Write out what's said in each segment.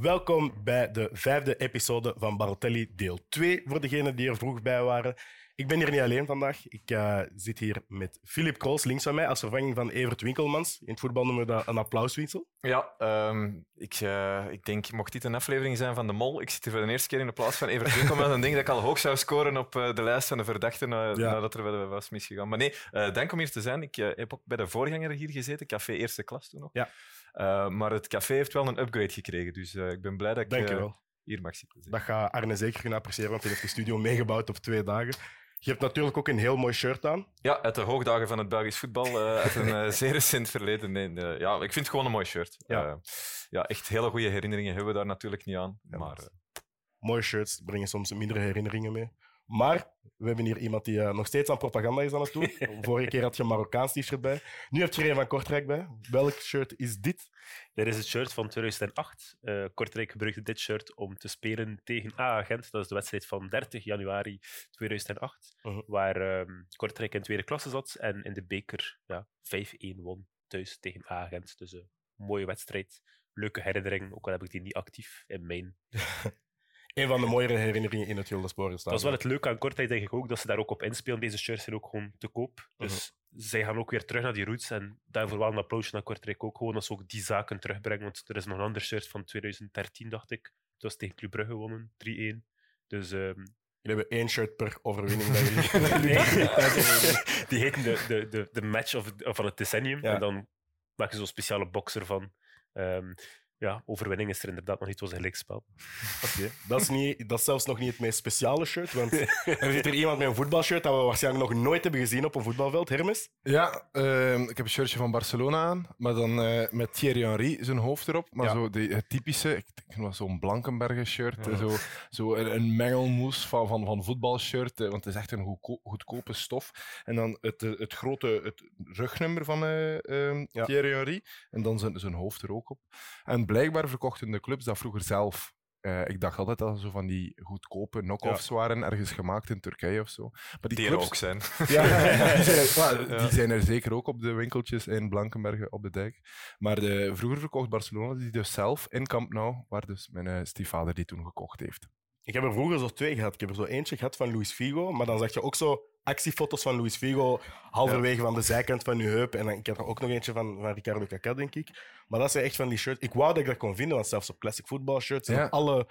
Welkom bij de vijfde episode van Barotelli, deel 2. Voor degenen die er vroeg bij waren. Ik ben hier niet alleen vandaag. Ik uh, zit hier met Filip Kroos links van mij als vervanging van Evert Winkelmans. In het voetbal noemen we dat een applauswissel. Ja, um, ik, uh, ik denk, mocht dit een aflevering zijn van De Mol, ik zit hier voor de eerste keer in de plaats van Evert Winkelmans en denk dat ik al hoog zou scoren op uh, de lijst van de verdachten ja. nadat er wel was misgegaan. Maar nee, dank om hier te zijn. Ik heb ook bij de voorganger hier gezeten, café eerste klas toen nog. Ja. Uh, maar het café heeft wel een upgrade gekregen, dus uh, ik ben blij dat ik uh, hier mag zitten. Dat gaat Arne zeker kunnen appreciëren, want hij heeft de studio meegebouwd op twee dagen. Je hebt natuurlijk ook een heel mooi shirt aan. Ja, uit de hoogdagen van het Belgisch voetbal, uit een zeer recent verleden. Nee, ja, ik vind het gewoon een mooi shirt. Ja. ja, echt hele goede herinneringen hebben we daar natuurlijk niet aan. Ja, maar, mooie shirts brengen soms mindere herinneringen mee. Maar we hebben hier iemand die uh, nog steeds aan propaganda is aan het doen. Vorige keer had je een Marokkaans t-shirt bij. Nu heb je er een van Kortrijk bij. Welk shirt is dit? Dit is het shirt van 2008. Uh, eh, Kortrijk gebruikte dit shirt om te spelen tegen A-agent. Dat is de wedstrijd van 30 januari 2008. Uh -huh. Waar uh, Kortrijk in tweede klasse zat en in de beker ja, 5-1 won thuis tegen A-agent. Dus een mooie wedstrijd. Leuke herinnering, ook al heb ik die niet actief in mijn een van de mooiere herinneringen in het Gilde Spoor Dat is wel het leuke aan Kortrijk, denk ik ook, dat ze daar ook op inspelen. Deze shirts zijn ook gewoon te koop. Dus -huh. zij gaan ook weer terug naar die roots. En daarvoor wel een applausje naar Kortrijk ook. Gewoon dat ze ook die zaken terugbrengen. Want er is nog een ander shirt van 2013, dacht ik. Het was tegen Club Brugge gewonnen, 3-1. Dus... Um... Jullie hebben één shirt per overwinning. nee, die heet de, de, de, de match of, van het decennium. Ja. En dan maak je zo'n speciale boxer van. Um, ja, overwinning is er inderdaad nog niet, het was een gelijkspel. Oké, dat, is niet, dat is zelfs nog niet het meest speciale shirt, want er zit er iemand met een voetbalshirt dat we waarschijnlijk nog nooit hebben gezien op een voetbalveld. Hermes? Ja, uh, ik heb een shirtje van Barcelona aan, maar dan uh, met Thierry Henry zijn hoofd erop. Maar ja. zo de, het typische, ik denk was zo'n Blankenbergen shirt, ja. zo, zo een, een mengelmoes van, van, van voetbalshirt, want het is echt een goedko goedkope stof. En dan het, het grote het rugnummer van uh, ja. Thierry Henry, en dan zijn, zijn hoofd er ook op. En blijkbaar verkochten de clubs dat vroeger zelf. Uh, ik dacht altijd dat er zo van die goedkope knock-offs ja. waren, ergens gemaakt in Turkije of zo. Maar die, die clubs, er ook zijn. Ja, die, zijn, die zijn er zeker ook op de winkeltjes in Blankenbergen op de dijk. Maar de, vroeger verkocht Barcelona die dus zelf in Camp Nou, waar dus mijn uh, stiefvader die toen gekocht heeft. Ik heb er vroeger zo twee gehad. Ik heb er zo eentje gehad van Luis Figo, maar dan zag je ook zo actiefoto's van Luis Figo halverwege ja. van de zijkant van je heup. En ik heb er ook nog eentje van, van Ricardo Kaká, denk ik. Maar dat zijn echt van die shirts. Ik wou dat ik dat kon vinden, want zelfs op classic football shirts, ja. alle,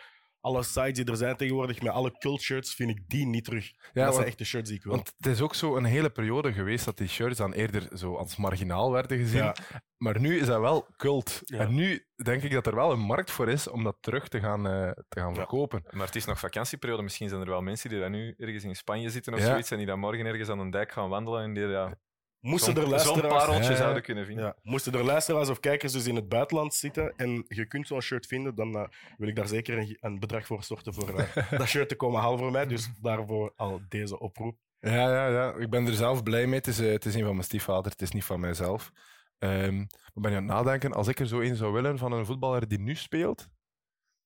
alle sites die er zijn tegenwoordig, met alle cult shirts, vind ik die niet terug. Ja, dat want, zijn echt de shirts die ik wil. Want het is ook zo een hele periode geweest dat die shirts dan eerder zo als marginaal werden gezien. Ja. Maar nu is dat wel cult. Ja. En nu denk ik dat er wel een markt voor is om dat terug te gaan, uh, te gaan verkopen. Maar het is nog vakantieperiode. Misschien zijn er wel mensen die daar nu ergens in Spanje zitten of zoiets en die dan morgen ergens aan een dijk gaan wandelen en die ja, Moesten er pareltje ja, zouden kunnen vinden. Ja. Moesten er luisteraars of kijkers dus in het buitenland zitten en je kunt zo'n shirt vinden, dan uh, wil ik daar zeker een, een bedrag voor storten voor uh, dat shirt te komen halen voor mij. Dus daarvoor al deze oproep. Ja, ja, ja. ik ben er zelf blij mee. Het is, uh, het is een van mijn stiefvader, het is niet van mijzelf. Um, maar ben je aan het nadenken, als ik er zo een zou willen van een voetballer die nu speelt,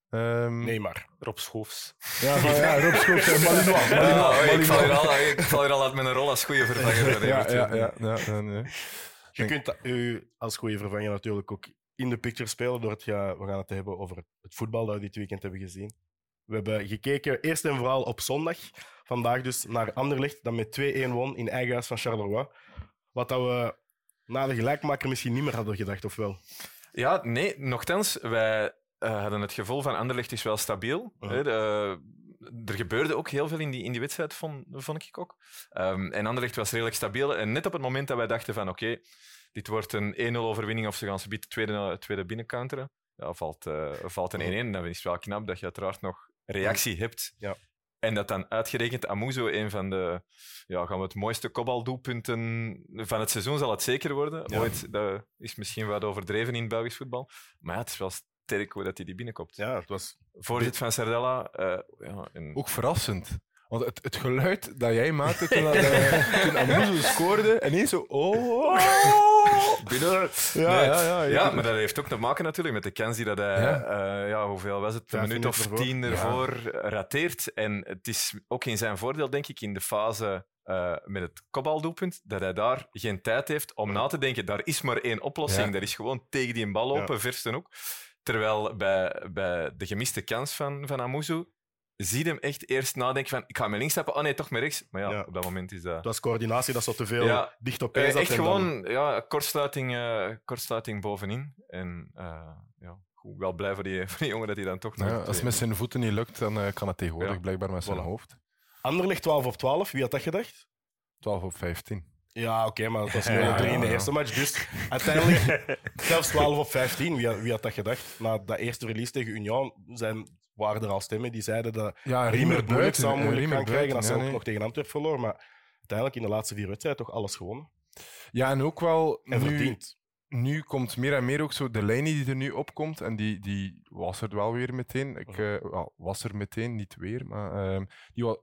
Um, nee, maar. Rob Schoofs. Ja, ja Rob Schoofs en Malinois. Malinois. Ja, ik, val hier al, ik val hier al uit met een rol als goede vervanger. ja, ja, ja, ja, ja nee. Je kunt u als goede vervanger natuurlijk ook in de picture spelen. Door het ga, we gaan het hebben over het voetbal dat we dit weekend hebben gezien. We hebben gekeken eerst en vooral op zondag. Vandaag dus naar Anderlecht, dat met 2-1 won in eigen huis van Charleroi. Wat dat we na de gelijkmaker misschien niet meer hadden gedacht, of wel? Ja, nee, nogthans, wij uh, hadden het gevoel van Anderlecht is wel stabiel. Hè, de, er gebeurde ook heel veel in die, in die wedstrijd, vond, vond ik ook. Um, en Anderlecht was redelijk stabiel. En net op het moment dat wij dachten van oké, okay, dit wordt een 1-0 overwinning of ze gaan ze tweede, tweede binnencounteren, ja, valt, uh, valt een 1-1. Uh -huh. Dan is het wel knap dat je uiteraard nog reactie hebt. Ja. En dat dan uitgerekend Amuzo een van de, ja, gaan we het mooiste kopbaldoelpunten van het seizoen zal het zeker worden. Ja. Ooit, dat is misschien wat overdreven in Belgisch voetbal. Maar ja, het is wel sterk hoe dat hij die binnenkomt. Ja, het was... Voorzit van Sardella. Uh, ja, en... Ook verrassend. Want het, het geluid dat jij maakte toen, uh, toen Amuzo scoorde, en ineens zo... Oh, binnen. Ja, nee. ja, ja, ja, maar dat heeft ook te maken natuurlijk met de kans die dat hij, ja. Uh, ja hoeveel was het, een minuut of tien ervoor rateert. En het is ook in zijn voordeel, denk ik, in de fase uh, met het kopbaldoelpunt, dat hij daar geen tijd heeft om na te denken. Daar is maar één oplossing. Ja. Dat is gewoon tegen die bal lopen, ja. verste ook. Terwijl bij, bij de gemiste kans van, van Amuzu zie je hem echt eerst nadenken van ik ga met links stappen, oh nee, toch met rechts. Maar ja, Ja. op dat moment is dat... Het was coördinatie dat zo te veel Ja. dicht op Eh, zat. echt en dan- gewoon ja, kortsluiting, eh, kortsluiting bovenin. En eh, ja, goed, wel blij voor die, voor die jongen dat hij dan toch nog... Ja, als het met zijn voeten niet lukt, dan eh, kan het tegenwoordig Ja. blijkbaar met zijn Voilà. hoofd. Anderlecht 12 op 12, wie had dat gedacht? 12 op 15. Ja, oké, maar het was 0-3 Ja, in de eerste match. Dus uiteindelijk zelfs 12 op 15. Wie had, wie had dat gedacht? Na dat eerste release tegen Union zijn, waren er al stemmen die zeiden dat Ja, Riemer moeilijk zou eh, moeilijk Riemer gaan krijgen buiten, ze ook nee. nog tegen Antwerpen verloor. Maar uiteindelijk in de laatste vier wedstrijden toch alles gewonnen. Ja, en ook wel En nu, verdiend. nu komt meer en meer ook zo de lijn die er nu opkomt. En die, die was er wel weer meteen. Ik eh, was er meteen, niet weer. Maar ehm, die,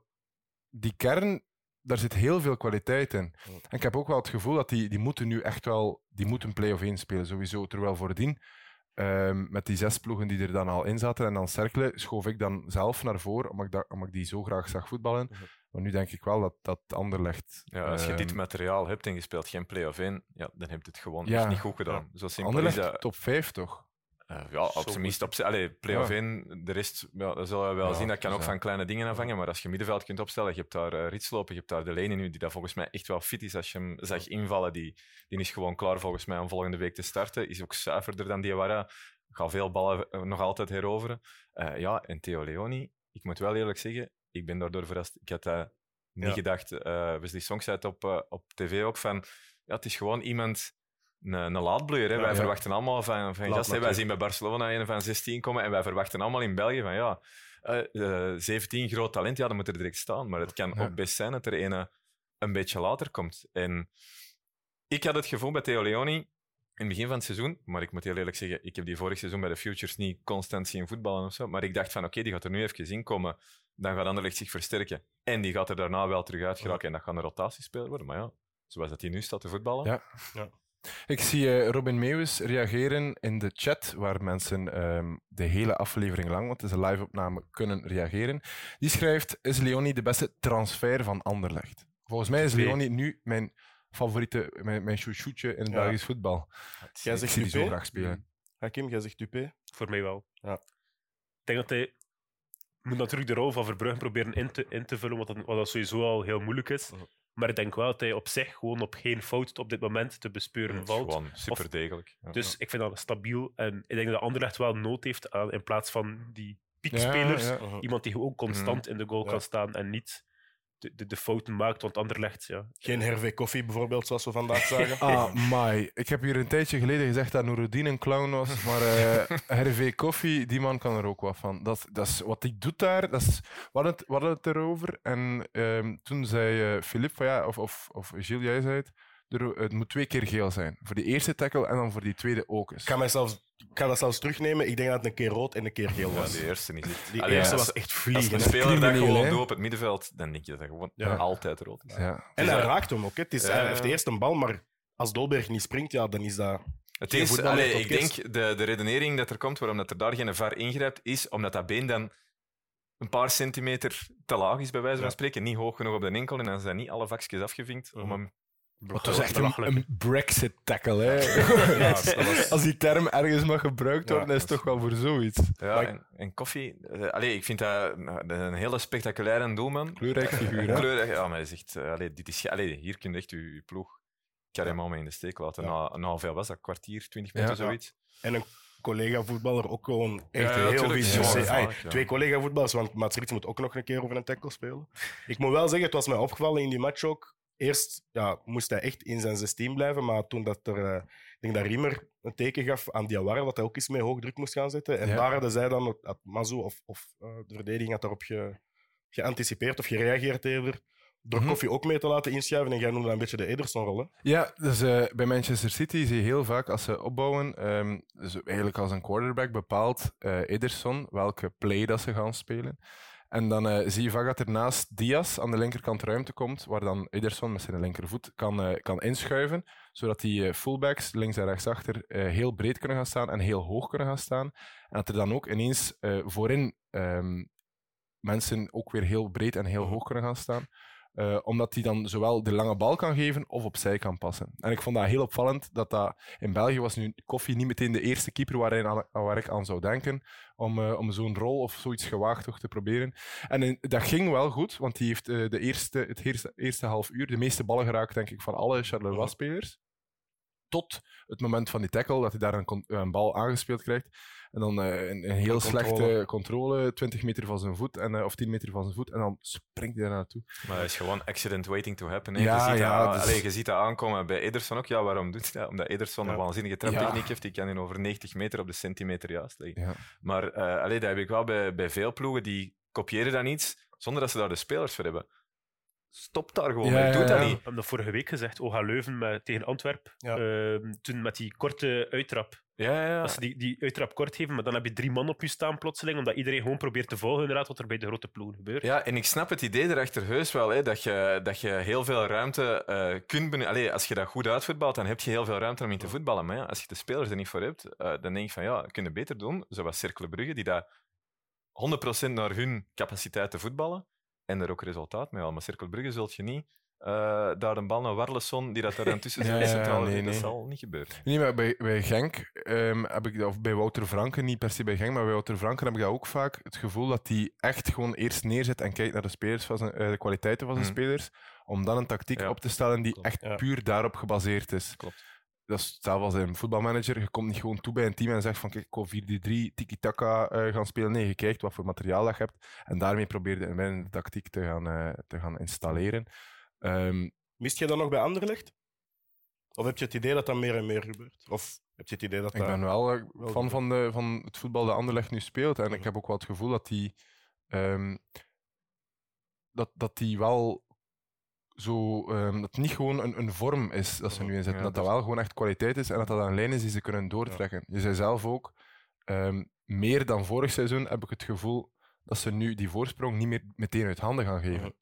die kern, daar zit heel veel kwaliteit in. En ik heb ook wel het gevoel dat die, die moeten nu echt wel die moeten play-off 1 spelen. Sowieso. Terwijl voordien, ehm, met die zes ploegen die er dan al in zaten en dan Cercle, schoof ik dan zelf naar voren, omdat ik, dat, omdat ik die zo graag zag voetballen. Mhm. Maar nu denk ik wel dat dat Anderlecht... Ja, als je dit ehm, materiaal hebt en je speelt geen play-off in, ja, dan heb je het gewoon Ja. echt niet goed gedaan. Zo simpel is dat. top 5 toch? Eh, ja, op zijn minst. Op, allee, play-off Ja. 1, de rest ja, dat zullen we wel Ja, zien. Dat kan ook ja. van kleine dingen afhangen. Maar als je middenveld kunt opstellen, je hebt daar uh, Rits lopen, je hebt daar de Lene nu, die dat volgens mij echt wel fit is. Als je hem zag invallen, die, die is gewoon klaar volgens mij om volgende week te starten. Is ook zuiverder dan Diawara. Gaat veel ballen eh, nog altijd heroveren. Eh, ja, en Theo Leoni, ik moet wel eerlijk zeggen, ik ben daardoor verrast. Ik had dat niet gedacht. eh Wesley Song zei het op, eh, op tv ook van, ja, het is gewoon iemand een, een laadbloeier. Hè. Ja, wij ja. verwachten allemaal van, van gasten. Wij zien bij Barcelona een van 16 komen en wij verwachten allemaal in België van ja, eh, eh, 17 groot talent, ja, dan moet er direct staan. Maar het kan Ja. ook best zijn dat er een een beetje later komt. En ik had het gevoel bij Theo Leoni in het begin van het seizoen, maar ik moet heel eerlijk zeggen, ik heb die vorig seizoen bij de Futures niet constant zien voetballen of zo, maar ik dacht van oké, die gaat er nu even in komen, dan gaat Anderlecht zich versterken. En die gaat er daarna wel terug uit geraken en dat gaat een rotatiespeler worden. Maar ja, zoals dat hij nu staat te voetballen, Ja. Ik zie eh, Robin Meeuwis reageren in de chat, waar mensen ehm, de hele aflevering lang, want het is een live-opname, kunnen reageren. Die schrijft, is Leoni de beste transfer van Anderlecht? Volgens mij is Nee. Leoni nu mijn favoriete, mijn, mijn chouchoutje in het Ja. Belgisch voetbal. Jij ik zegt zie die zo Dupé? graag spelen. Hakim, jij zegt Dupé? Voor mij wel. Ja. Ik denk dat hij moet natuurlijk de rol van Verbrugge proberen in te, in te vullen, wat, dat, wat dat sowieso al heel moeilijk is. Maar ik denk wel dat hij op zich gewoon op geen fout op dit moment te bespeuren valt. gewoon super degelijk. Ja. Dus ik vind dat stabiel. En ik denk dat Anderlecht wel nood heeft aan, in plaats van die piekspelers, Ja, ja. Mhm. iemand die ook constant in de goal Ja. kan staan en niet de, de, de fouten maakt. Want Anderlecht, ja, Geen Hervé Koffie bijvoorbeeld, zoals we vandaag zagen. Ah, my. Ik heb hier een tijdje geleden gezegd dat Noureddin een clown was, maar eh Hervé Koffie, die man kan er ook wat van. Dat, dat is, wat hij doet daar, dat is, we, hadden het, we hadden het erover en ehm, toen zei eh Philippe, van ja, of, of, of Gilles, jij zei het, er, het moet twee keer geel zijn. Voor die eerste tackle en dan voor die tweede ook eens. Ik ga, mij zelfs, ik ga dat zelfs terugnemen. Ik denk dat het een keer rood en een keer geel Ja, was. die eerste niet. Die Allee, eerste als- was echt Als vliegen. een hè. speler dat gewoon doet op het middenveld, dan denk je dat dat gewoon Ja. altijd rood is. Ja. En Dus hij dat- raakt hem ook. Hè. Het is, Hij heeft eerst een bal, maar als Dolberg niet springt, ja, dan is dat... Het Geen is, voetbal allee, ik denk, de, de redenering dat er komt waarom dat er daar geen VAR ingrijpt, is omdat dat been dan een paar centimeter te laag is, bij wijze van Ja. spreken. Niet hoog genoeg op de enkel en dan zijn niet alle vakjes afgevinkt om Mhm. hem... Het was echt een, Brexit-tackle. Hè. Ja, dat was- Als die term ergens mag gebruikt Ja, worden, is het dat toch wel voor zoiets. Ja, ik- en, en Koffie... eh, allee, ik vind dat een hele spectaculaire doelman. Kleurrijk figuur, hè? Kleurig, ja, maar hij zegt, eh, allee, dit is, allee, hier kun je echt je, je ploeg carrément mee in de steek laten. Ja. Na, na hoeveel was dat? Kwartier, twintig minuten, Ja. zoiets? En een collega-voetballer ook gewoon echt Ja, ja, heel Ja, ja. Twee collega-voetballers, want Mats Rits moet ook nog een keer over een tackle spelen. Ik moet wel zeggen, het was mij opgevallen in die match ook. Eerst ja, moest hij echt in zijn 16 blijven, maar toen dat er, eh, ik denk dat Riemer een teken gaf aan Diawara, dat hij ook eens mee hoog druk moest gaan zetten. En Ja. daar hadden zij dan, had Mazou of, of eh, de verdediging had daarop ge, geanticipeerd of gereageerd eerder, door Mhm. Koffie ook mee te laten inschuiven. En jij noemde dat een beetje de Ederson-rol. Ja, dus eh, bij Manchester City zie je heel vaak als ze opbouwen, dus eigenlijk als een quarterback bepaalt Ederson welke play dat ze gaan spelen. En dan eh, zie je vaak dat er naast Diaz aan de linkerkant ruimte komt, waar dan Ederson met zijn linkervoet kan, eh, kan inschuiven, zodat die eh, fullbacks links en rechtsachter eh, heel breed kunnen gaan staan en heel hoog kunnen gaan staan. En dat er dan ook ineens voorin ehm, mensen ook weer heel breed en heel hoog kunnen gaan staan. Uh, omdat hij dan zowel de lange bal kan geven of opzij kan passen. En ik vond dat heel opvallend dat dat in België was nu Koffie niet meteen de eerste keeper waar, aan, waar ik aan zou denken om, uh, om zo'n rol of zoiets gewaagd toch te proberen. En in, dat ging wel goed, want hij heeft de eerste, het eerste, eerste half uur de meeste ballen geraakt, denk ik, van alle Charleroi-spelers. Tot het moment van die tackle, dat hij daar een, een bal aangespeeld krijgt. En dan uh, een, een, heel slechte controle, 20 meter van zijn voet, en, uh, of 10 meter van zijn voet, en dan springt hij daar naartoe. Maar dat is gewoon accident waiting to happen. Hè. Ja, je, ziet ja, dat, dus... Allee, je ziet dat aankomen bij Ederson ook. Ja, waarom doet hij dat? Omdat Ederson ja. een waanzinnige traptechniek heeft. Die kan in over 90 meter op de centimeter juist liggen. Ja. Maar uh, allee, dat heb ik wel bij, bij veel ploegen, die kopiëren dan iets zonder dat ze daar de spelers voor hebben. Stop daar gewoon ja, mee. Doe dat niet. We hebben dat vorige week gezegd. Oh, Leuven met, tegen Antwerp. Uh, toen met die korte uittrap. Ja, ja. Als ze die, die uittrap kort geven, maar dan heb je drie man op je staan plotseling, omdat iedereen gewoon probeert te volgen inderdaad, wat er bij de grote ploeg gebeurt. Ja, en ik snap het idee erachter heus wel, hè, dat, je, dat je heel veel ruimte uh, kunt benutten. Als je dat goed uitvoetbalt, dan heb je heel veel ruimte om in te voetballen. Maar ja, als je de spelers er niet voor hebt, uh, dan denk je van ja, kunnen beter doen, zoals Cercle Brugge, die dat 100% naar hun capaciteit te voetballen en er ook resultaat mee halen. Maar Cercle Brugge zult je niet uh, daar een bal naar Warleson, die dat er dan tussen zit. ja, ja, nee, nee. Dat zal niet gebeuren. Nee, maar bij, bij Genk um, heb ik, of bij Wouter Franken, niet per se bij Genk, maar bij Wouter Franken heb ik dat ook vaak het gevoel dat hij echt gewoon eerst neerzet en kijkt naar de, spelers van zijn, uh, de kwaliteiten van zijn mm. spelers, om dan een tactiek op te stellen die Klopt. echt puur daarop gebaseerd is. Klopt. Dat is hetzelfde als een voetbalmanager. Je komt niet gewoon toe bij een team en zegt van kijk, ik wil 4-3 tiki-taka uh, gaan spelen. Nee, je kijkt wat voor materiaal dat je hebt en daarmee probeer je een tactiek te gaan, te gaan installeren. Um, Mist je dat nog bij Anderlecht? Of heb je het idee dat dat meer en meer gebeurt? Of heb je het idee dat ik ben wel, fan van, de, van het voetbal dat Anderlecht nu speelt. En ik heb ook wel het gevoel dat die, um, dat, dat die wel zo, um, dat het niet gewoon een, een vorm is dat ze nu inzetten. Ja, dat dat wel gewoon echt kwaliteit is en dat dat een lijn is die ze kunnen doortrekken. Ja. Je zei zelf ook, um, meer dan vorig seizoen heb ik het gevoel dat ze nu die voorsprong niet meer meteen uit handen gaan geven.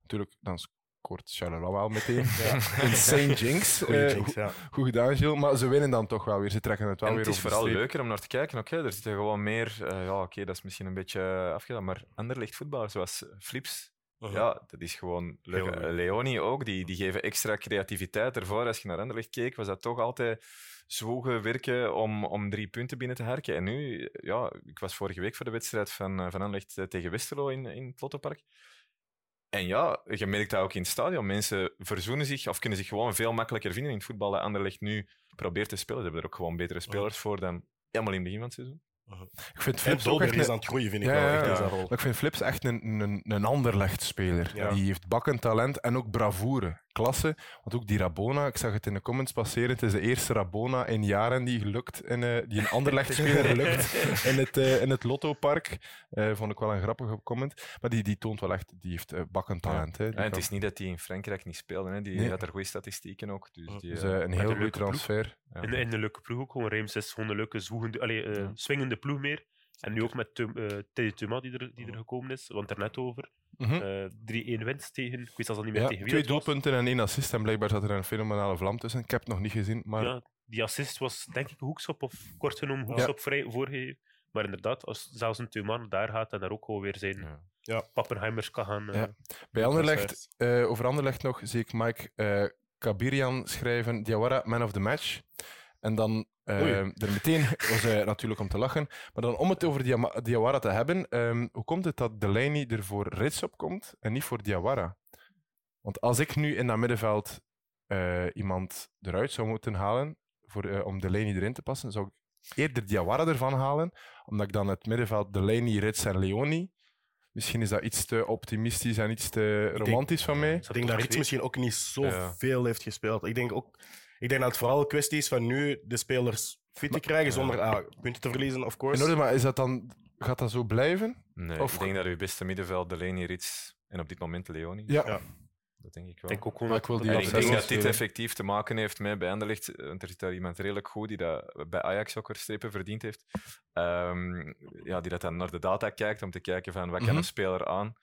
Natuurlijk, dan kort Charleroi wel meteen. Ja. Insane jinx. Jinx ja. Goed gedaan, Gilles. Maar ze winnen dan toch wel weer. Ze trekken het wel en weer Het is vooral leuker om naar te kijken. Oké, er zitten gewoon meer... Uh, ja, oké, dat is misschien een beetje afgedaan. Maar ander voetballers zoals Flips... Uh -huh. Ja, dat is gewoon leuk. Uh, Leoni ook, die, die geven extra creativiteit ervoor. Als je naar Anderlecht keek, was dat toch altijd zwoegen werken om, om drie punten binnen te herken. En nu, ja, ik was vorige week voor de wedstrijd van, van Anderlecht tegen Westerlo in, in het Lottopark. En ja, je merkt dat ook in het stadion. Mensen verzoenen zich of kunnen zich gewoon veel makkelijker vinden in het voetbal dat Anderlecht nu probeert te spelen. Ze hebben er ook gewoon betere spelers voor dan helemaal in het begin van het seizoen. Ik vind Flips ook echt een... aan het groeien, vind ik ja, wel. Echt rol. ik vind Flips echt een, een, een Anderlecht-speler. Die heeft bakkend talent en ook bravoure. Klasse. Want ook die Rabona, ik zag het in de comments passeren, het is de eerste Rabona in jaren die gelukt, in, uh, die een Anderlecht-speler lukt in het, uh, in het Lotto-park. Uh, vond ik wel een grappige comment. Maar die, die toont wel echt, die heeft bakkend talent. Hè. en het is niet dat hij in Frankrijk niet speelde. Hè. Die nee. had er goede statistieken ook. Dus, die, dus een heel goede transfer. Ja. In, in de leuke ploeg ook gewoon. Reims is gewoon een leuke, zwoegende, allee, swingende ploeg meer. En nu ook met Teddy Tuma die er, die er gekomen is, want er net over. Mm -hmm. uh, 3-1 winst tegen, ik weet zelfs niet meer ja, tegen wie Twee doelpunten en één assist en blijkbaar zat er een fenomenale vlam tussen. Ik heb het nog niet gezien, maar... Ja, die assist was denk ik hoekschop of kort genomen hoekschop ja. vrij voorgegeven. Maar inderdaad, als zelfs een Tuman daar gaat en daar ook gewoon weer zijn ja. Ja. Pappenheimers kan gaan... Uh, Bij Anderlecht, uh, over Anderlecht nog, zie ik Mike uh, Kabirian schrijven, Diawara, man of the match. En dan uh, er meteen was hij natuurlijk om te lachen. Maar dan om het over Dia Diawara te hebben, um, hoe komt het dat Delaney er voor Rits op komt en niet voor Diawara? Want als ik nu in dat middenveld uh, iemand eruit zou moeten halen voor, uh, om Delaney erin te passen, zou ik eerder Diawara ervan halen, omdat ik dan het middenveld Delaney, Rits en Leoni Misschien is dat iets te optimistisch en iets te romantisch van mij. Ik denk dat Rits misschien ook niet zoveel ja. heeft gespeeld. Ik denk ook ik denk dat het vooral een kwestie is van nu de spelers fit te krijgen zonder ah, punten te verliezen, of course. In orde, maar is dat dan, gaat dat zo blijven? Nee, of... ik denk dat uw beste middenveld Delaney, Rits en op dit moment Leoni ja. ja. Dat denk ik wel. Denk ook ik, wil die ik denk dat dit effectief te maken heeft met bij Anderlecht. Want er zit daar iemand redelijk goed die dat bij Ajax ook strepen verdiend heeft. Um, ja, die dat dan naar de data kijkt om te kijken van wat kan een speler aan.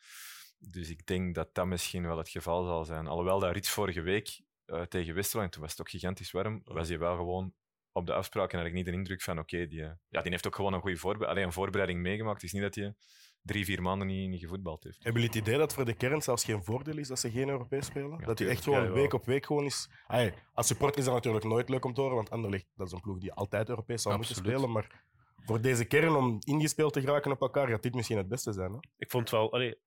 Dus ik denk dat dat misschien wel het geval zal zijn. Alhoewel dat Rits vorige week uh, tegen en toen was het ook gigantisch warm, was hij wel gewoon op de afspraak en had ik niet de indruk van, oké, okay, die, ja, die heeft ook gewoon een goede voorbe een voorbereiding meegemaakt. Het is niet dat hij drie, vier maanden niet, niet gevoetbald heeft. Hebben jullie het idee dat voor de kern zelfs geen voordeel is dat ze geen Europees spelen? dat die tuurlijk. echt gewoon Ja, week op week gewoon is... Als support is dat natuurlijk nooit leuk om te horen, want Anderlecht dat is een ploeg die altijd Europees zou moeten spelen. Maar voor deze kern om ingespeeld te geraken op elkaar, gaat dit misschien het beste zijn. Hè? Ik vond wel, allee,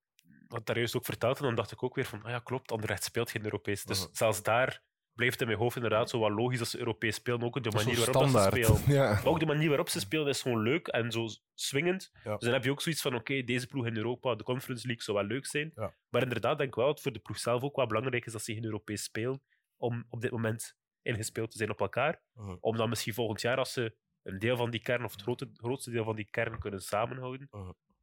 wat daar juist ook verteld en dan dacht ik ook weer van, ah ja, klopt, Anderlecht speelt geen Europees. Dus zelfs daar blijft in mijn hoofd inderdaad zo wat logisch dat ze Europees spelen. Ook de manier waarop ze spelen. Ja. Maar ook de manier waarop ze spelen is gewoon leuk en zo swingend. Ja. Dus dan heb je ook zoiets van, oké, deze ploeg in Europa, de Conference League, zou wel leuk zijn. Ja. Maar inderdaad, denk ik wel dat het voor de ploeg zelf ook wel belangrijk is dat ze geen Europees spelen, om op dit moment ingespeeld te zijn op elkaar. Om dan misschien volgend jaar, als ze een deel van die kern, of het grote, grootste deel van die kern kunnen samenhouden.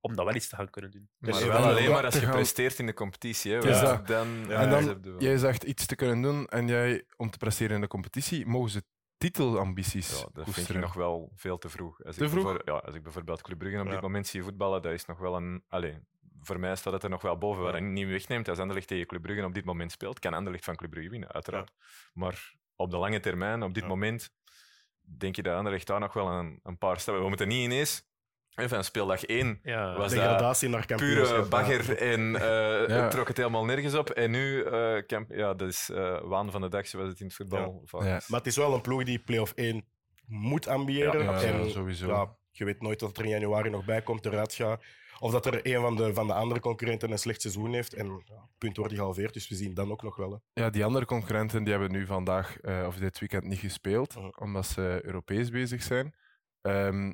Om dat wel iets te gaan kunnen doen. Maar Dus Ja, wel alleen maar als je gaan- presteert in de competitie. Hè, dat. dan, Ja, en dan jij zegt iets te kunnen doen en jij, om te presteren in de competitie, mogen ze titelambities Ja, dat vind ik nog wel veel te vroeg. Als Te ik vroeg? Ja, als ik bijvoorbeeld Club Brugge op Ja. dit moment zie voetballen, dat is nog wel een... Allee, voor mij staat het er nog wel boven. Wat Ja. ik niet wegneemt, als Anderlecht tegen Club Brugge op dit moment speelt, kan Anderlecht van Club Brugge winnen, uiteraard. Maar op de lange termijn, op dit Ja. moment, denk je dat Anderlecht daar nog wel een, een paar stappen... We moeten niet ineens... Van speeldag 1 ja, Was dat Degradatie naar kampioenschap. pure ja. bagger en eh, Ja. trok het helemaal nergens op. En nu, eh, camp, ja, dat is eh, waan van de dag, zoals het in het voetbal Ja. Maar het is wel een ploeg die play-off 1 moet ambiëren. Ja, en, sowieso. ja, je weet nooit dat er in januari nog bij komt, eruit gaat. Of dat er een van de, van de andere concurrenten een slecht seizoen heeft. En ja, punt wordt gehalveerd, dus we zien dan ook nog wel. Hè. Ja, die andere concurrenten die hebben nu vandaag eh, of dit weekend niet gespeeld, omdat ze Europees bezig zijn. Ehm,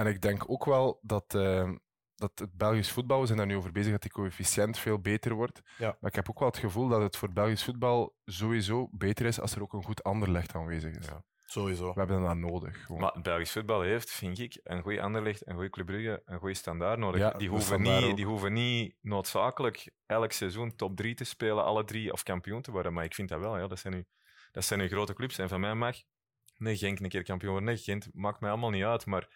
en ik denk ook wel dat, ehm, dat het Belgisch voetbal, we zijn daar nu over bezig, dat die coëfficiënt veel beter wordt. Ja. Maar ik heb ook wel het gevoel dat het voor Belgisch voetbal sowieso beter is als er ook een goed Anderlecht aanwezig is. Ja. Sowieso. We hebben dat nodig. gewoon. Maar Belgisch voetbal heeft, vind ik, een goede Anderlecht, een goede Club Brugge, een goede standaard nodig. Ja, die, de hoeven niet, die hoeven niet noodzakelijk elk seizoen top 3 te spelen, alle drie, of kampioen te worden. Maar ik vind dat wel. Ja. Dat, zijn nu, dat zijn nu grote clubs. En van mij mag nee, Genk een keer kampioen worden. Nee, Gent maakt mij allemaal niet uit. Maar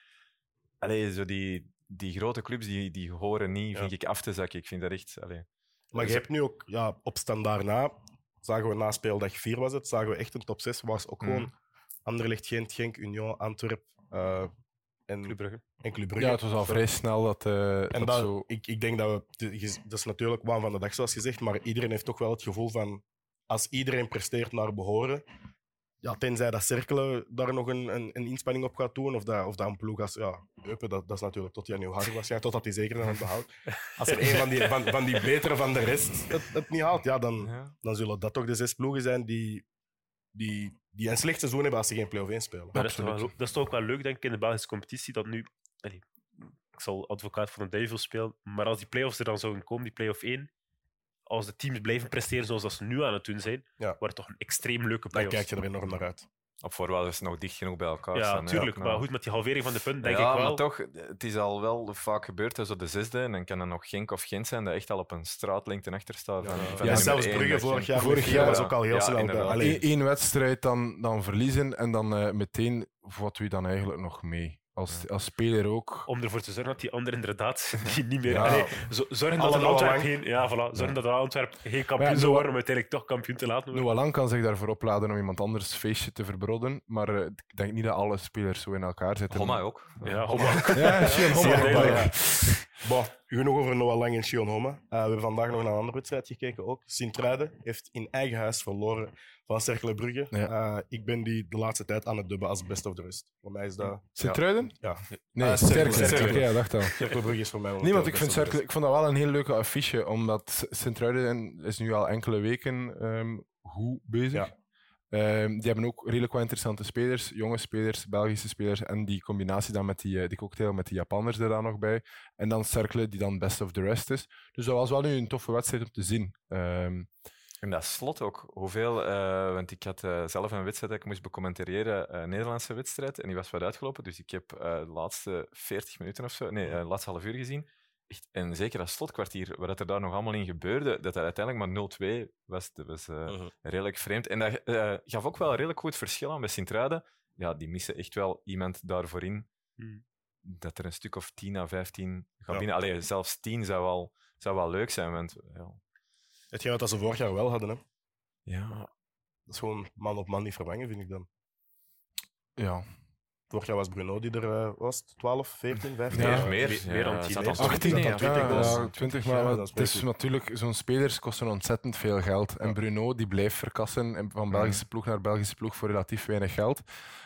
allee, zo die, die grote clubs die, die horen niet, Ja. vind ik, af te zakken. Ik vind dat echt... Allee. Maar je hebt nu ook ja, op standaard na, zagen we na speeldag 4 was het, zagen we echt een top 6. Was ook Mhm. gewoon Anderlecht, Gent, Genk, Union, Antwerp eh, en, Club Brugge. en Club Brugge. ja, het was al vrij snel dat, eh, En dat dat, zo... ik, ik denk dat we, dat is natuurlijk waan van de dag, zoals gezegd, maar iedereen heeft toch wel het gevoel van, als iedereen presteert naar behoren, ja, tenzij dat cirkelen daar nog een, een, een inspanning op gaat doen, of dat, of dat een ploeg als, ja, Eupen, dat, dat is natuurlijk tot januari waarschijnlijk, totdat hij zeker aan het behoudt. Als er een van die, van, van die betere van de rest het, het niet haalt, ja, dan, Ja. dan zullen dat toch de zes ploegen zijn die, die, die een slecht seizoen hebben als ze geen play-off 1 spelen. Maar dat is, wel, dat is toch ook wel leuk, denk ik, in de Belgische competitie, dat nu... allee, ik zal advocaat van de duivel spelen, maar als die play-offs er dan zouden komen, die play-off 1, als de teams blijven presteren zoals dat ze nu aan het doen zijn, Ja. wordt het toch een extreem leuke Daar play-offs. kijk je er enorm naar uit. Op voorwaarde dat ze nog dicht genoeg bij elkaar Ja, staan. tuurlijk. Nou. Maar goed, met die halvering van de punten denk ja, ik wel... maar toch, het is al wel vaak gebeurd, hè, zo de zesde, en dan kan er nog Genk of Gent zijn dat echt al op een straatlengte achter staat. Van, Ja, van ja, nummer zelfs Brugge vorig jaar, Vorig jaar, was ook al heel Ja, snel. Eén één wedstrijd dan, dan verliezen en dan eh, meteen wat je dan eigenlijk nog mee? Als, als speler ook. Om ervoor te zorgen dat die anderen inderdaad die niet meer... Ja. Allee, zo- zorgen dat een Antwerp lang. geen, ja, voilà, zorgen dat een Antwerp geen kampioen ja, zou worden, om uiteindelijk toch kampioen te laten worden. Noah Lang kan zich daarvoor opladen om iemand anders feestje te verbrodden, maar eh, ik denk niet dat alle spelers zo in elkaar zitten. Homa ook. Ja, Homa. Ja, Sean Homa. Zeer ook ja. Bon, genoeg over Noah Lang en Shion Homa. Eh, we hebben vandaag nog naar een andere wedstrijd gekeken ook. Sint-Truiden heeft in eigen huis verloren van Cercle Brugge. Ja. Eh, ik ben die de laatste tijd aan het dubben als best of the rest. Voor mij is dat... Sint-Truiden? Ja. Nee, Cercle. Cercle. Cercle, Ja, dacht al. Cercle Brugge is voor mij Nee, want ik vind, Cercle, ik vond dat wel een heel leuke affiche, omdat Sint-Truiden is nu al enkele weken ehm goed bezig. Ja. Ehm, die hebben ook redelijk wat interessante spelers, jonge spelers, Belgische spelers, en die combinatie dan met die, eh, die cocktail met die Japanners er dan nog bij. En dan Cercle, die dan best of the rest is. Dus dat was wel nu een toffe wedstrijd om te zien. Ehm, En dat slot ook. Hoeveel, eh, want ik had eh, zelf een wedstrijd dat ik moest becommentariëren, eh, een Nederlandse wedstrijd, en die was wat uitgelopen. Dus ik heb eh, de laatste 40 minuten of zo, nee, de laatste half uur gezien. Echt, en zeker dat slotkwartier, wat er daar nog allemaal in gebeurde, dat dat uiteindelijk maar 0-2 was, dat was eh, Mhm. redelijk vreemd. En dat eh, gaf ook wel een redelijk goed verschil aan bij Sint-Truiden. Ja, die missen echt wel iemand daarvoor in. Hmm. Dat er een stuk of 10 à 15 gaat Ja. binnen. Allee, zelfs 10 zou wel, zou wel leuk zijn. Want, ja, Hetgeen wat ze vorig jaar wel hadden. Hè. ja, Dat is gewoon man op man niet vervangen, vind ik dan. ja. Vorig jaar was Bruno die er uh, was, 12, 14, 15? Ja, jaar. meer. meer- meer dan Ja, tien, zat hè. al 18, 20, dat ja. dat 20 ja, was. ja, 20, maar Ja, maar dat is het is natuurlijk, zo'n spelers kosten ontzettend veel geld. En Ja. Bruno die blijft verkassen en van Belgische ploeg naar Belgische ploeg voor relatief weinig geld.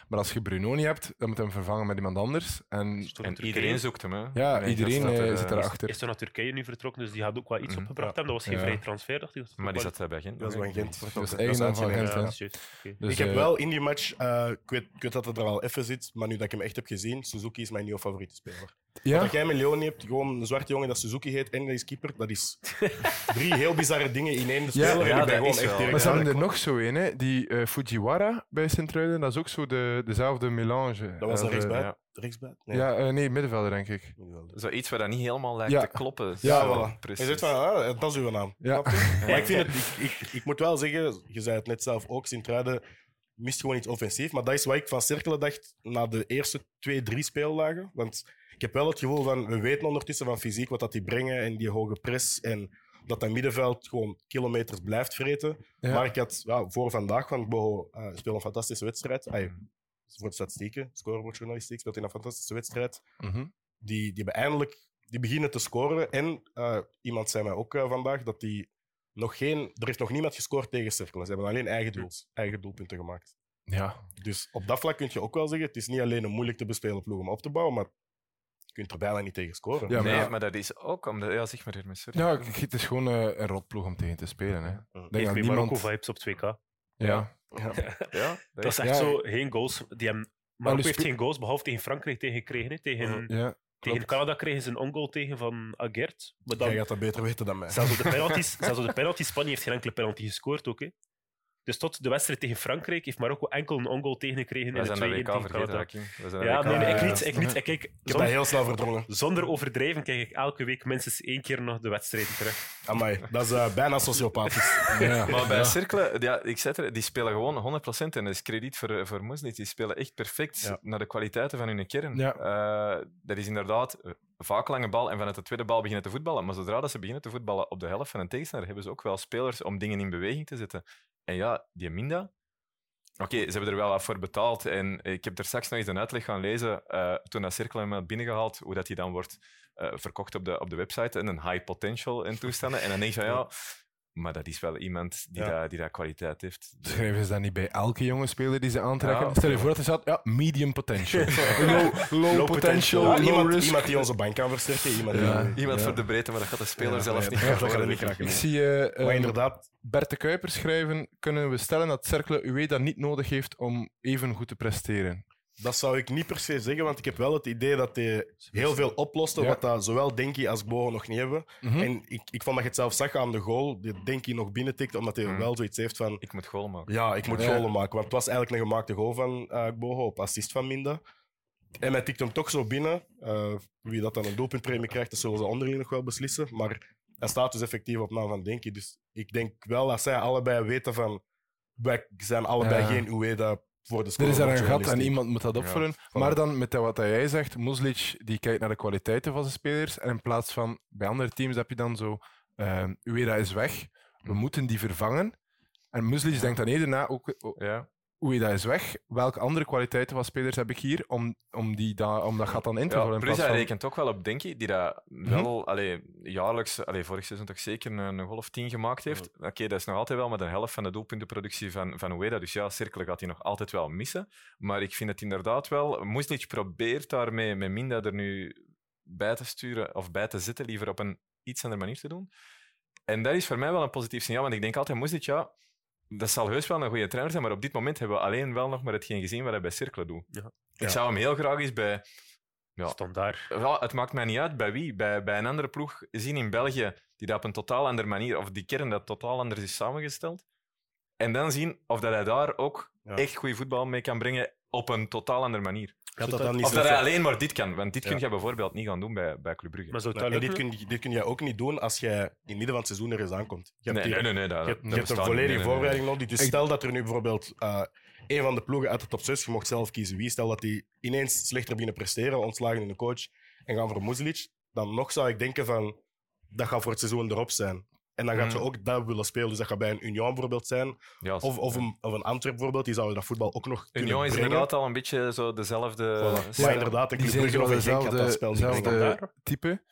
Maar als je Bruno niet hebt, dan moet je hem vervangen met iemand anders. En Is iedereen zoekt hem. Hè. ja, Nee, iedereen dat eh, er, zit eh, erachter. Is toch naar Turkije nu vertrokken, dus die gaat ook wel iets Mhm. opgebracht hebben. Dat was geen Ja. vrije transfer, dacht ik. Maar die wel- zat eh, bij Gent. Dat is van hè. Gent. Dat is eigenaar van Gent, is. Dus, ik heb eh, wel in die match, eh, ik, weet, ik weet dat het er al even zit, maar nu dat ik hem echt heb gezien, Suzuki is mijn nieuwe favoriete speler. ja? Dat jij met Leon hebt, gewoon een zwarte jongen dat Suzuki heet en dat is keeper, dat is drie heel bizarre dingen in één speler. en ja, ik ben dat gewoon is echt direct Maar ze hebben er nog zo een, hè? die eh, Fujiwara bij Sint-Truiden, dat is ook zo de, dezelfde melange. Dat was Eh, een rechtsbuit. ja. Rechtsbuit? Nee. Ja, eh, nee, middenvelder, denk ik. Zoiets waar dat niet helemaal lijkt Ja. te kloppen. Ja, Zo, voilà. Je precies. zegt van, ah, dat is uw naam. Ja. Je? Maar ik, vind het, ik, ik, ik moet wel zeggen, je zei het net zelf ook, Sint-Truiden mist gewoon iets offensief. Maar dat is wat ik van Cerkelen dacht na de eerste twee, drie speeldagen. Want ik heb wel het gevoel van, we weten ondertussen van fysiek wat dat die brengen en die hoge press. En dat dat middenveld gewoon kilometers blijft vreten. Ja. Maar ik had ja, voor vandaag, want Boho uh, speelt een fantastische wedstrijd. Ay, voor de statistieken, scorebordjournalistiek, speelt hij een fantastische wedstrijd. Mhm. Die, die eindelijk die beginnen te scoren. En eh, iemand zei mij ook eh, vandaag dat die nog geen... Er heeft nog niemand gescoord tegen Cerkelen. Ze hebben alleen eigen, doels, eigen doelpunten gemaakt. Ja. Dus op dat vlak kun je ook wel zeggen, het is niet alleen een moeilijk te bespelen ploeg om op te bouwen, maar je kunt er bijna niet tegen scoren. Ja, nee, maar- maar dat is ook omdat... Ja, zeg maar hier, sorry. ja, ik- het is gewoon eh, een rotploeg om tegen te spelen. Hè. Denk me niemand... Marokko-vibes op 2K. Ja. Ja. Ja, Dat is echt Ja. zo, geen goals. Die hebben, Marokko heeft geen goals, behalve tegen Frankrijk tegen gekregen. hè. Tegen, Ja, tegen klopt. Canada kregen ze een ongoal tegen van Agert. Maar dan, Jij gaat dat beter weten dan mij. zelfs, op de penalties, zelfs op de penalties, Spanje heeft geen enkele penalty gescoord ook. Hè. Dus tot de wedstrijd tegen Frankrijk heeft Marokko enkel een ongoal tegengekregen in de zijn 2-1 de WK tegen Canada. Ja, nee, nee, ik niet. Ik niet. Ik kijk, Ik heb dat zonder, heel snel verdrongen. zonder overdrijven kijk ik elke week minstens één keer nog de wedstrijden terug. Amai, dat is eh, bijna sociopathisch. Ja. Maar bij Ja. Cirkelen, ja, ik zei het er, die spelen gewoon 100% en dat is krediet voor, voor Muslic. Die spelen echt perfect Ja. naar de kwaliteiten van hun kern. Ja. Eh, dat is inderdaad eh, vaak lange bal en vanuit de tweede bal beginnen te voetballen. Maar zodra dat ze beginnen te voetballen op de helft van een tegenstander, hebben ze ook wel spelers om dingen in beweging te zetten. En ja, die Minda. Oké, ze hebben er wel wat voor betaald. En ik heb er straks nog eens een uitleg gaan lezen. eh, toen dat Cirkel hem had binnengehaald, hoe dat hij dan wordt eh, verkocht op de, op de website. En een high potential en toestanden. En dan denk je van ja, maar dat is wel iemand die, Ja. dat, die dat kwaliteit heeft. Schrijven ze dat niet bij elke jonge speler die ze aantrekken? Ja. Stel je voor dat er staat, ja, medium potential. low, low, potential, Ja, low iemand, risk. iemand die onze bank kan versterken. Iemand Ja. die, Iemand Ja. voor de breedte, maar dat gaat de speler Ja, zelf ja, niet dat gaat niet Ik zie eh, maar ehm, inderdaad, Bert de Kuiper schrijven, kunnen we stellen dat Cercle Ueda niet nodig heeft om even goed te presteren? Dat zou ik niet per se zeggen, want ik heb wel het idee dat hij heel veel oploste, Ja. wat dat zowel Denki als Boho nog niet hebben. Mhm. En ik, ik vond dat je het zelf zag aan de goal, die Denki nog binnentikt, omdat hij Mhm. wel zoiets heeft van Ik moet goal maken. ja, ik moet Ja. goalen maken. Want het was eigenlijk een gemaakte goal van eh op assist van Minda. En hij tikt hem toch zo binnen. Eh, wie dat dan een doelpuntpremie krijgt, dat zullen ze onderling nog wel beslissen. Maar hij staat dus effectief op naam van Denki. Dus ik denk wel dat zij allebei weten van wij zijn allebei Ja. geen Ueda voor de Er is daar een gat en iemand moet dat opvullen. Maar dan met dat wat jij zegt, Muslic die kijkt naar de kwaliteiten van zijn spelers. En in plaats van bij andere teams heb je dan zo, ehm Ueda is weg, we moeten die vervangen. En Muslic denkt dan eerder na, ook, oh, Ja. Ueda is weg, welke andere kwaliteiten van spelers heb ik hier om, om, die da, om dat gat dan in te vullen? Ja, hij van- rekent ook wel op Denki, die dat wel allee, jaarlijks, allee, vorig seizoen toch zeker een, of 10 gemaakt heeft. Oké, dat is nog altijd wel met een helft van de doelpuntenproductie van, van Ueda. Dus ja, cirkelen gaat hij nog altijd wel missen. Maar ik vind het inderdaad wel... Muslic probeert daarmee met Minda er nu bij te sturen, of bij te zitten, liever op een iets andere manier te doen. En dat is voor mij wel een positief signaal, want ik denk altijd, Muslic, ja, dat zal heus wel een goede trainer zijn, maar op dit moment hebben we alleen wel nog maar hetgeen gezien wat hij bij Cirkelen doet. Ja. Ik Ja. zou hem heel graag eens bij... Ja. Standaard. Ja, het maakt mij niet uit bij wie. Bij, bij een andere ploeg zien in België die dat op een totaal andere manier, of die kern dat totaal anders is samengesteld. En dan zien of dat hij daar ook Ja. echt goed voetbal mee kan brengen op een totaal andere manier. Gaat dat dan niet Of dat zo- hij alleen maar dit kan. Want dit Ja. kun je bijvoorbeeld niet gaan doen bij, bij Club Brugge. Maar zou dat dit kun, dit kun jij ook niet doen als jij in het midden van het seizoen er eens aankomt. Je hebt nee, hier- nee, nee, nee, dat, Je hebt, dat je hebt een niet. volledige Nee, nee, nee. voorbereiding nodig. Dus stel dat er nu bijvoorbeeld eh een van de ploegen uit de top 6, je mocht zelf kiezen wie, stel dat die ineens slechter beginnen presteren, ontslagen in de coach en gaan voor Muslic, dan nog zou ik denken van, dat gaat voor het seizoen erop zijn. En dan gaat je Mm. ook dat willen spelen. Dus dat gaat bij een Union bijvoorbeeld zijn. Ja, Of, of, een, of een Antwerp bijvoorbeeld. Die zouden dat voetbal ook nog kunnen Union is brengen. inderdaad al een beetje zo dezelfde... Voilà. inderdaad, ik Die zijn Brugge zo of gaat dat dezelfde, spel dezelfde type.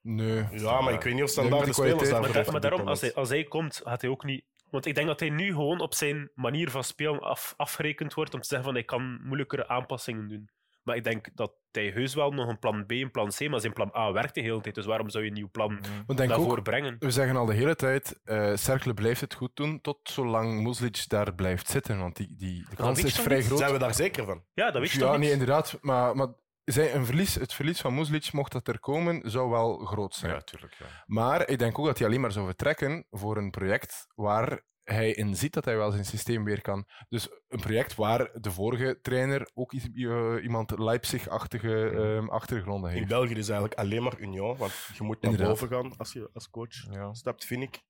Nee. Ja, maar ik weet niet of standaard de de spelers Maar, maar daarom, als hij, als hij komt, gaat hij ook niet... Want ik denk dat hij nu gewoon op zijn manier van spelen af, afgerekend wordt om te zeggen van hij kan moeilijkere aanpassingen doen. Maar ik denk dat hij heus wel nog een plan B, een plan C, maar zijn plan A werkt de hele tijd. Dus waarom zou je een nieuw plan daarvoor ook, brengen? we zeggen al de hele tijd, eh Cercle blijft het goed doen tot zolang Muslic daar blijft zitten. Want die, die, de kans is vrij niet? groot. Zijn we daar zeker van? Ja, dat weet je ja, toch nee, niet? inderdaad. Maar, maar zij, een verlies, het verlies van Muslic, mocht dat er komen, zou wel groot zijn. Ja, tuurlijk. Ja. Maar ik denk ook dat hij alleen maar zou vertrekken voor een project waar hij in ziet dat hij wel zijn systeem weer kan. Dus een project waar de vorige trainer ook iets- eh, iemand Leipzig-achtige ehm, achtergronden In heeft. België is eigenlijk alleen maar Union. Want je moet naar Inderdaad. boven gaan als je als coach Ja. stapt, vind ik.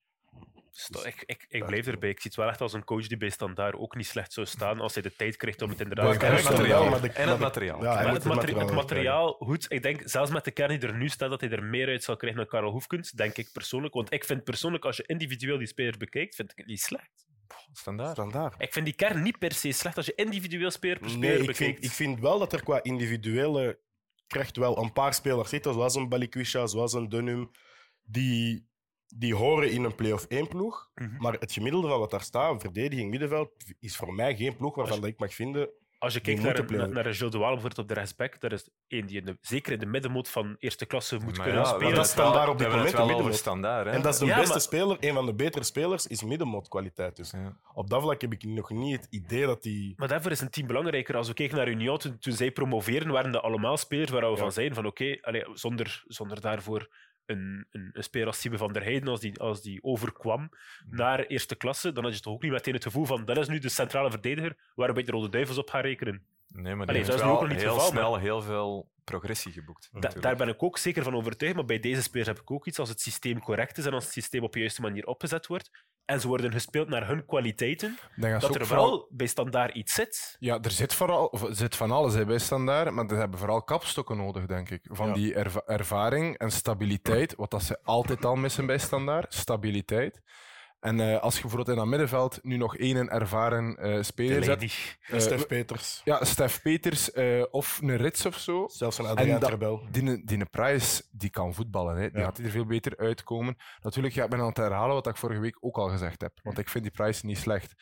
Sto- Ik, ik, ik blijf erbij. Ik zie het wel echt als een coach die bij Standaard ook niet slecht zou staan als hij de tijd krijgt om het inderdaad te ik En het materiaal. En het materiaal. Ja, het, het materi- materiaal het materiaal, goed. Ik denk, zelfs met de kern die er nu staat, dat hij er meer uit zal krijgen dan Karel Hoefkens, denk ik persoonlijk. Want ik vind persoonlijk, als je individueel die speler bekijkt, vind ik het niet slecht. Standaard. Standaard. Ik vind die kern niet per se slecht als je individueel speler per speler Nee, ik bekijkt. vind, ik vind wel dat er qua individuele kracht wel een paar spelers zitten, zoals een Balikwisha, zoals een Dunham, die, die horen in een play-off 1 ploeg. Mhm. Maar het gemiddelde van wat daar staat, verdediging, middenveld, is voor mij geen ploeg waarvan dat ik mag vinden. Als je kijkt naar, naar, naar een Gilles de Waal bijvoorbeeld op de rechtsback, dat is één die in de, zeker in de middenmoot van eerste klasse moet Maar kunnen ja, spelen. dat is standaard op dit moment middenmoot. standaard. Hè? En dat is de Ja, beste maar- speler, een van de betere spelers, is middenmootkwaliteit. Dus Ja. op dat vlak heb ik nog niet het idee dat die. Maar daarvoor is een team belangrijker. Als we kijken naar Union, toen, toen zij promoveren, waren dat allemaal spelers waar we Ja. van zeiden van oké, allee, zonder, zonder daarvoor een, een, een speler als Siebe van der Heijden, als die, als die overkwam naar eerste klasse, dan had je toch ook niet meteen het gevoel van dat is nu de centrale verdediger waar we de Rode Duivels op gaan rekenen. Nee, maar Allee, dat heeft is nu ook wel nog niet het heel geval, snel heel veel progressie geboekt. Da- daar ben ik ook zeker van overtuigd, maar bij deze spelers heb ik ook iets als het systeem correct is en als het systeem op de juiste manier opgezet wordt en ze worden gespeeld naar hun kwaliteiten, dat er vooral- bij standaard iets zit. Ja, er zit, vooral, zit van alles hè, bij standaard, maar ze hebben vooral kapstokken nodig, denk ik. Van Ja. die erva- ervaring en stabiliteit, wat dat ze altijd al missen bij standaard, stabiliteit. En eh, als je bijvoorbeeld in dat middenveld nu nog één ervaren eh speler zet, eh, Stef Peters, ja, Stef Peters eh, of een Rits of zo, zelfs een Adriaan Terbel. die, die Price die kan voetballen. Hè. Die Ja. gaat er veel beter uitkomen. Natuurlijk, ja, ik ben aan het herhalen wat ik vorige week ook al gezegd heb. Want ik vind die Price niet slecht.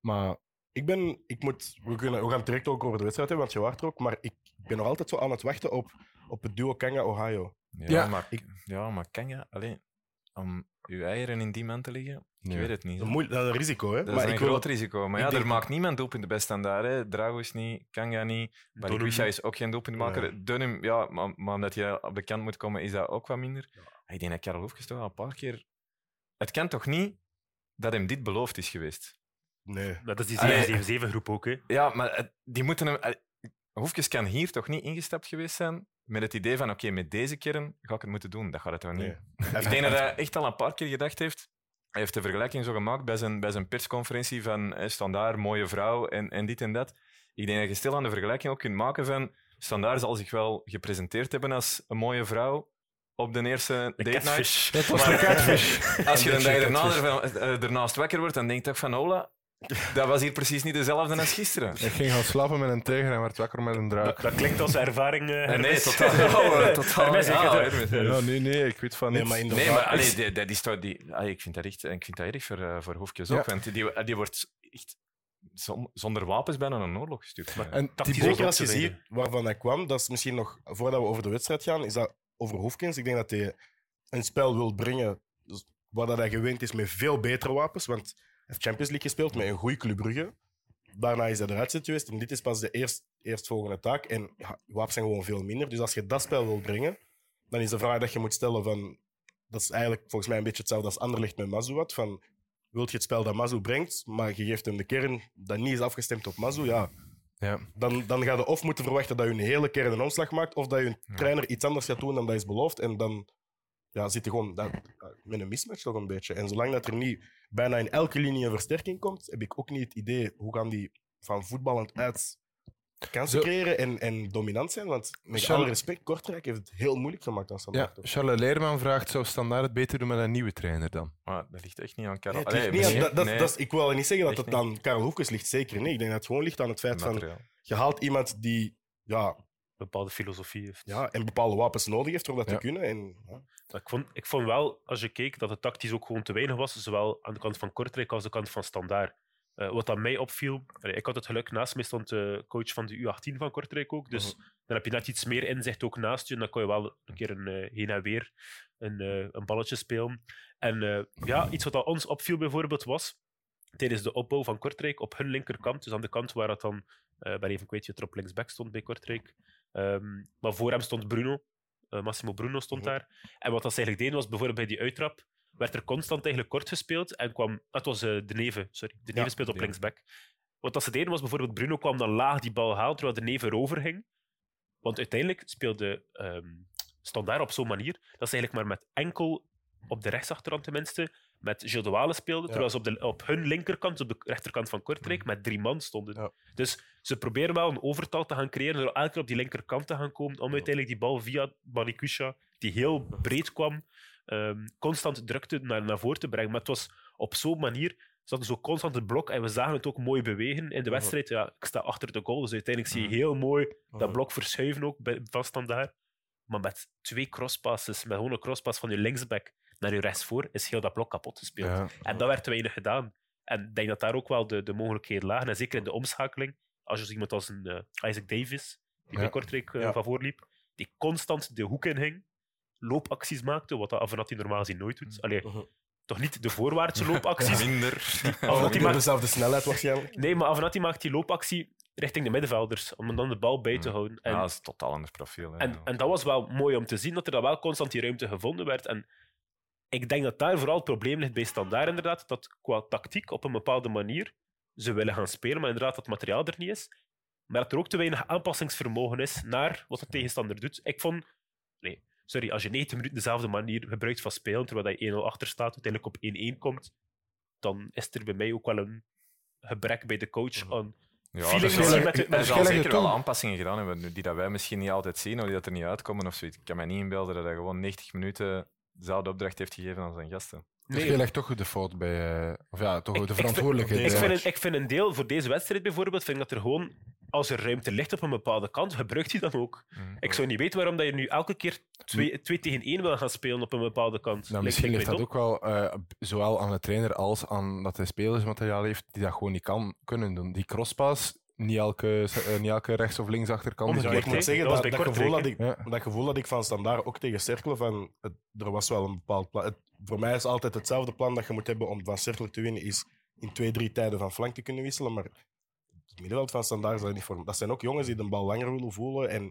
Maar Ik ben, ik moet, we, kunnen, we gaan het direct ook over de wedstrijd hebben, want je waart er ook. Maar ik ben nog altijd zo aan het wachten op, op het duo Kanga-Ohio. Ja, Ja. maar, ja, maar je alleen je eieren in die man te liggen? Ik Nee. weet het niet. Dat is, een moe- dat is een risico, hè? Dat is maar een ik groot het- risico. Maar ik ja, er maakt niemand doelpunten bij standaard. Hè. Drago is niet, Kanga niet, Balikwisha is ook geen doelpuntmaker. Ja. Dunham, ja, maar, maar omdat je op de kant moet komen, is dat ook wat minder. Ik denk dat Karel Hoefkes toch al een paar keer... Het kan toch niet dat hem dit beloofd is geweest? Nee. Dat is die Allee. 7-7-groep ook. Hè. Ja, maar die moeten hem... eh, Hoefkes kan hier toch niet ingestapt geweest zijn met het idee van oké, met deze kern ga ik het moeten doen. Dat gaat het toch niet? nee. Ik denk dat hij echt al een paar keer gedacht heeft. Hij heeft de vergelijking zo gemaakt bij zijn, bij zijn persconferentie van eh, standaard, mooie vrouw en, en dit en dat. Ik denk dat je stil aan de vergelijking ook kunt maken van standaard zal zich wel gepresenteerd hebben als een mooie vrouw op de eerste De date night. catfish. dat was de catfish. Als je dan Een catfish. ervan- eh, ernaast wakker wordt, dan denk je toch van hola, dat was hier precies niet dezelfde als gisteren. Ik ging gaan slapen met een tijger en werd wakker met een Dat, draak. dat klinkt als ervaring. eh, Nee, totaal. Oh, totaal. Hermes, ik ja, Hermes. Ja, nee, nee, ik weet van Nee, maar inderdaad. Nee, maar ik- allee, die- dat is toch die, allee, ik vind dat echt, ik vind dat erg voor, eh, voor Hoefkes ook. Want die, die wordt echt zon- zonder wapens bijna een oorlog gestuurd. Maar- En Thibaut- Zeker als je ziet waarvan hij kwam, dat is misschien nog, voordat we over de wedstrijd gaan, is dat over Hoefkens. Ik denk dat hij een spel wil brengen waar dat hij gewend is met veel betere wapens. Want heeft Champions League gespeeld met een goede Club Brugge. Daarna is hij eruit gezet geweest en dit is pas de eerst, eerstvolgende taak. En ja, wapens zijn gewoon veel minder. Dus als je dat spel wil brengen, dan is de vraag dat je moet stellen van... Dat is eigenlijk volgens mij een beetje hetzelfde als Anderlecht met Mazouat. Van, wilt je het spel dat Mazou brengt, maar je geeft hem de kern dat niet is afgestemd op Mazou, ja, Ja. dan, dan ga je of moeten verwachten dat je een hele kern een omslag maakt, of dat je een trainer iets anders gaat doen dan dat is beloofd. En dan ja, zit je gewoon dat, met een mismatch toch een beetje. En zolang dat er niet bijna in elke linie een versterking komt, heb ik ook niet het idee hoe gaan die van voetballend uit kansen Zo- creëren en, en dominant zijn. Want met Charles- alle respect, Kortrijk heeft het heel moeilijk gemaakt aan Ja, Standaard. toch? Charles Leerman vraagt, zou Standaard het beter doen met een nieuwe trainer dan? Maar dat ligt echt niet aan Karel. Nee, niet aan- dat, dat, nee, dat ik wil niet zeggen dat echt het aan Karel Hoefkes ligt, zeker niet. Ik denk dat het gewoon ligt aan het feit van, je haalt iemand die ja, bepaalde filosofie heeft. ja, en bepaalde wapens nodig heeft om dat Ja. te kunnen. En, ja. Ik vond, ik vond wel, als je keek, dat het tactisch ook gewoon te weinig was, zowel aan de kant van Kortrijk als de kant van Standaard. Eh, wat aan mij opviel, allee, ik had het geluk, naast mij stond de coach van de U18 van Kortrijk ook, dus Mhm. dan heb je net iets meer inzicht ook naast je, en dan kon je wel een keer een eh, heen en weer een, eh, een balletje spelen. En eh, ja, iets wat aan ons opviel bijvoorbeeld was, tijdens de opbouw van Kortrijk op hun linkerkant, dus aan de kant waar het dan, eh ben even kwijt wie het er op linksback stond bij Kortrijk, Ehm, maar voor hem stond Bruno, eh, Massimo Bruno stond Mhm. daar. En wat dat ze eigenlijk deden was bijvoorbeeld bij die uittrap, werd er constant eigenlijk kort gespeeld en kwam. Dat was eh, De Neve, sorry. De Neve Ja, speelde op linksback. Wat dat ze deden was bijvoorbeeld Bruno kwam dan laag die bal halen terwijl De Neve erover ging. Want uiteindelijk speelde ehm Standaard op zo'n manier dat ze eigenlijk maar met enkel op de rechtsachterkant tenminste met Gilles de speelden, terwijl ze op, de, op hun linkerkant, op de rechterkant van Kortrijk, met drie man stonden. Ja. Dus ze proberen wel een overtal te gaan creëren door elke keer op die linkerkant te gaan komen, om uiteindelijk die bal via Banikusha, die heel breed kwam, ehm, constant drukte naar, naar voren te brengen. Maar het was op zo'n manier, ze hadden zo constant het blok en we zagen het ook mooi bewegen in de wedstrijd. Ja, ik sta achter de goal, dus uiteindelijk zie je heel mooi dat blok verschuiven ook van standaard. Maar met twee crosspasses, met gewoon een crosspass van je linksback naar je rechtsvoor, is heel dat blok kapot gespeeld. Ja. En dat werd te weinig gedaan. En ik denk dat daar ook wel de, de mogelijkheden lagen. En zeker in de omschakeling, als je zo iemand als een eh, Isaac Davis, die bij. Kortrijk Ja. van voorliep, die constant de hoek in ging, loopacties maakte, wat dat Avenatti normaal gezien nooit doet. Allee, Mhm. toch niet de voorwaartse loopacties. Minder. Avenatti die maakt, dezelfde snelheid waarschijnlijk. nee, maar Avenatti maakt die loopactie richting de middenvelders, om dan de bal bij te Mm. houden. En Ja, dat is een totaal ander profiel. hè. en, en dat was wel mooi om te zien, dat er dan wel constant die ruimte gevonden werd. En ik denk dat daar vooral het probleem ligt bij Standaard, inderdaad, dat qua tactiek op een bepaalde manier ze willen gaan spelen, maar inderdaad dat het materiaal er niet is. Maar dat er ook te weinig aanpassingsvermogen is naar wat de tegenstander doet. Ik vond... Nee, sorry, als je 90 minuten dezelfde manier gebruikt van spelen, terwijl je 1-0 achter staat, uiteindelijk op 1-1 komt, dan is er bij mij ook wel een gebrek bij de coach aan Ja, er verschillende zeker wel aanpassingen gedaan hebben die dat wij misschien niet altijd zien of die dat er niet uitkomen of zoiets. Ik kan me niet inbeelden dat hij gewoon 90 minuten dezelfde opdracht heeft gegeven aan zijn gasten. Nee. je legt toch de fout bij... eh, of ja, toch Ik- de ik vind- verantwoordelijkheid. ik vind, een, ik vind een deel voor deze wedstrijd bijvoorbeeld, vind ik dat er gewoon, als er ruimte ligt op een bepaalde kant, gebruikt hij dan ook. Mhm. Ik zou niet weten waarom dat je nu elke keer twee, twee tegen één wil gaan spelen op een bepaalde kant. Nou, misschien ligt dat ook wel eh, zowel aan de trainer als aan dat hij spelersmateriaal heeft die dat gewoon niet kan kunnen doen. Die crosspas, niet elke, eh, niet elke rechts- of linksachterkant. die Omgekeerd, ik moet zeggen, Dat dat, gevoel dat, ik, Ja. dat gevoel dat ik van Standaard ook tegen Cercle van... Het, er was wel een bepaald plan. Het- voor mij is altijd hetzelfde plan dat je moet hebben om van Cercle te winnen, is in twee, drie tijden van flank te kunnen wisselen. Maar het middenveld van Standaard is dat niet voor. Dat zijn ook jongens die de bal langer willen voelen. En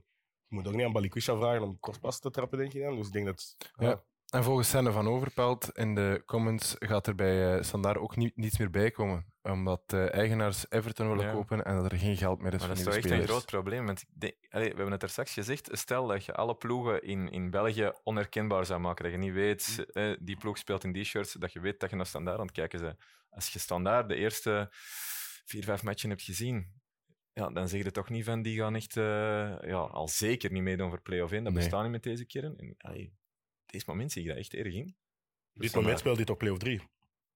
je moet ook niet aan Balikusha vragen om crosspas te trappen, denk je dan. Dus ik denk dat... Ja. En volgens Senne van Overpelt in de comments gaat er bij eh Standaard ook niet, niets meer bij komen. Omdat de eigenaars Everton willen Ja. kopen en dat er geen geld meer is Maar dat is voor toch echt een groot probleem. Want allee, we hebben het er straks gezegd. Stel dat je alle ploegen in, in België onherkenbaar zou maken. Dat je niet weet, eh, die ploeg speelt in die shirts. Dat je weet dat je naar standaard aan het kijken bent. Als je standaard de eerste vier, vijf matchen hebt gezien. Ja, dan zeg je toch niet van die gaan echt eh, ja, al zeker niet meedoen voor play-off 1. Dat Nee. bestaat niet met deze keren. En, allee, op deze moment zie je dat echt erg in. Op dit moment speelt hij toch play-off 3.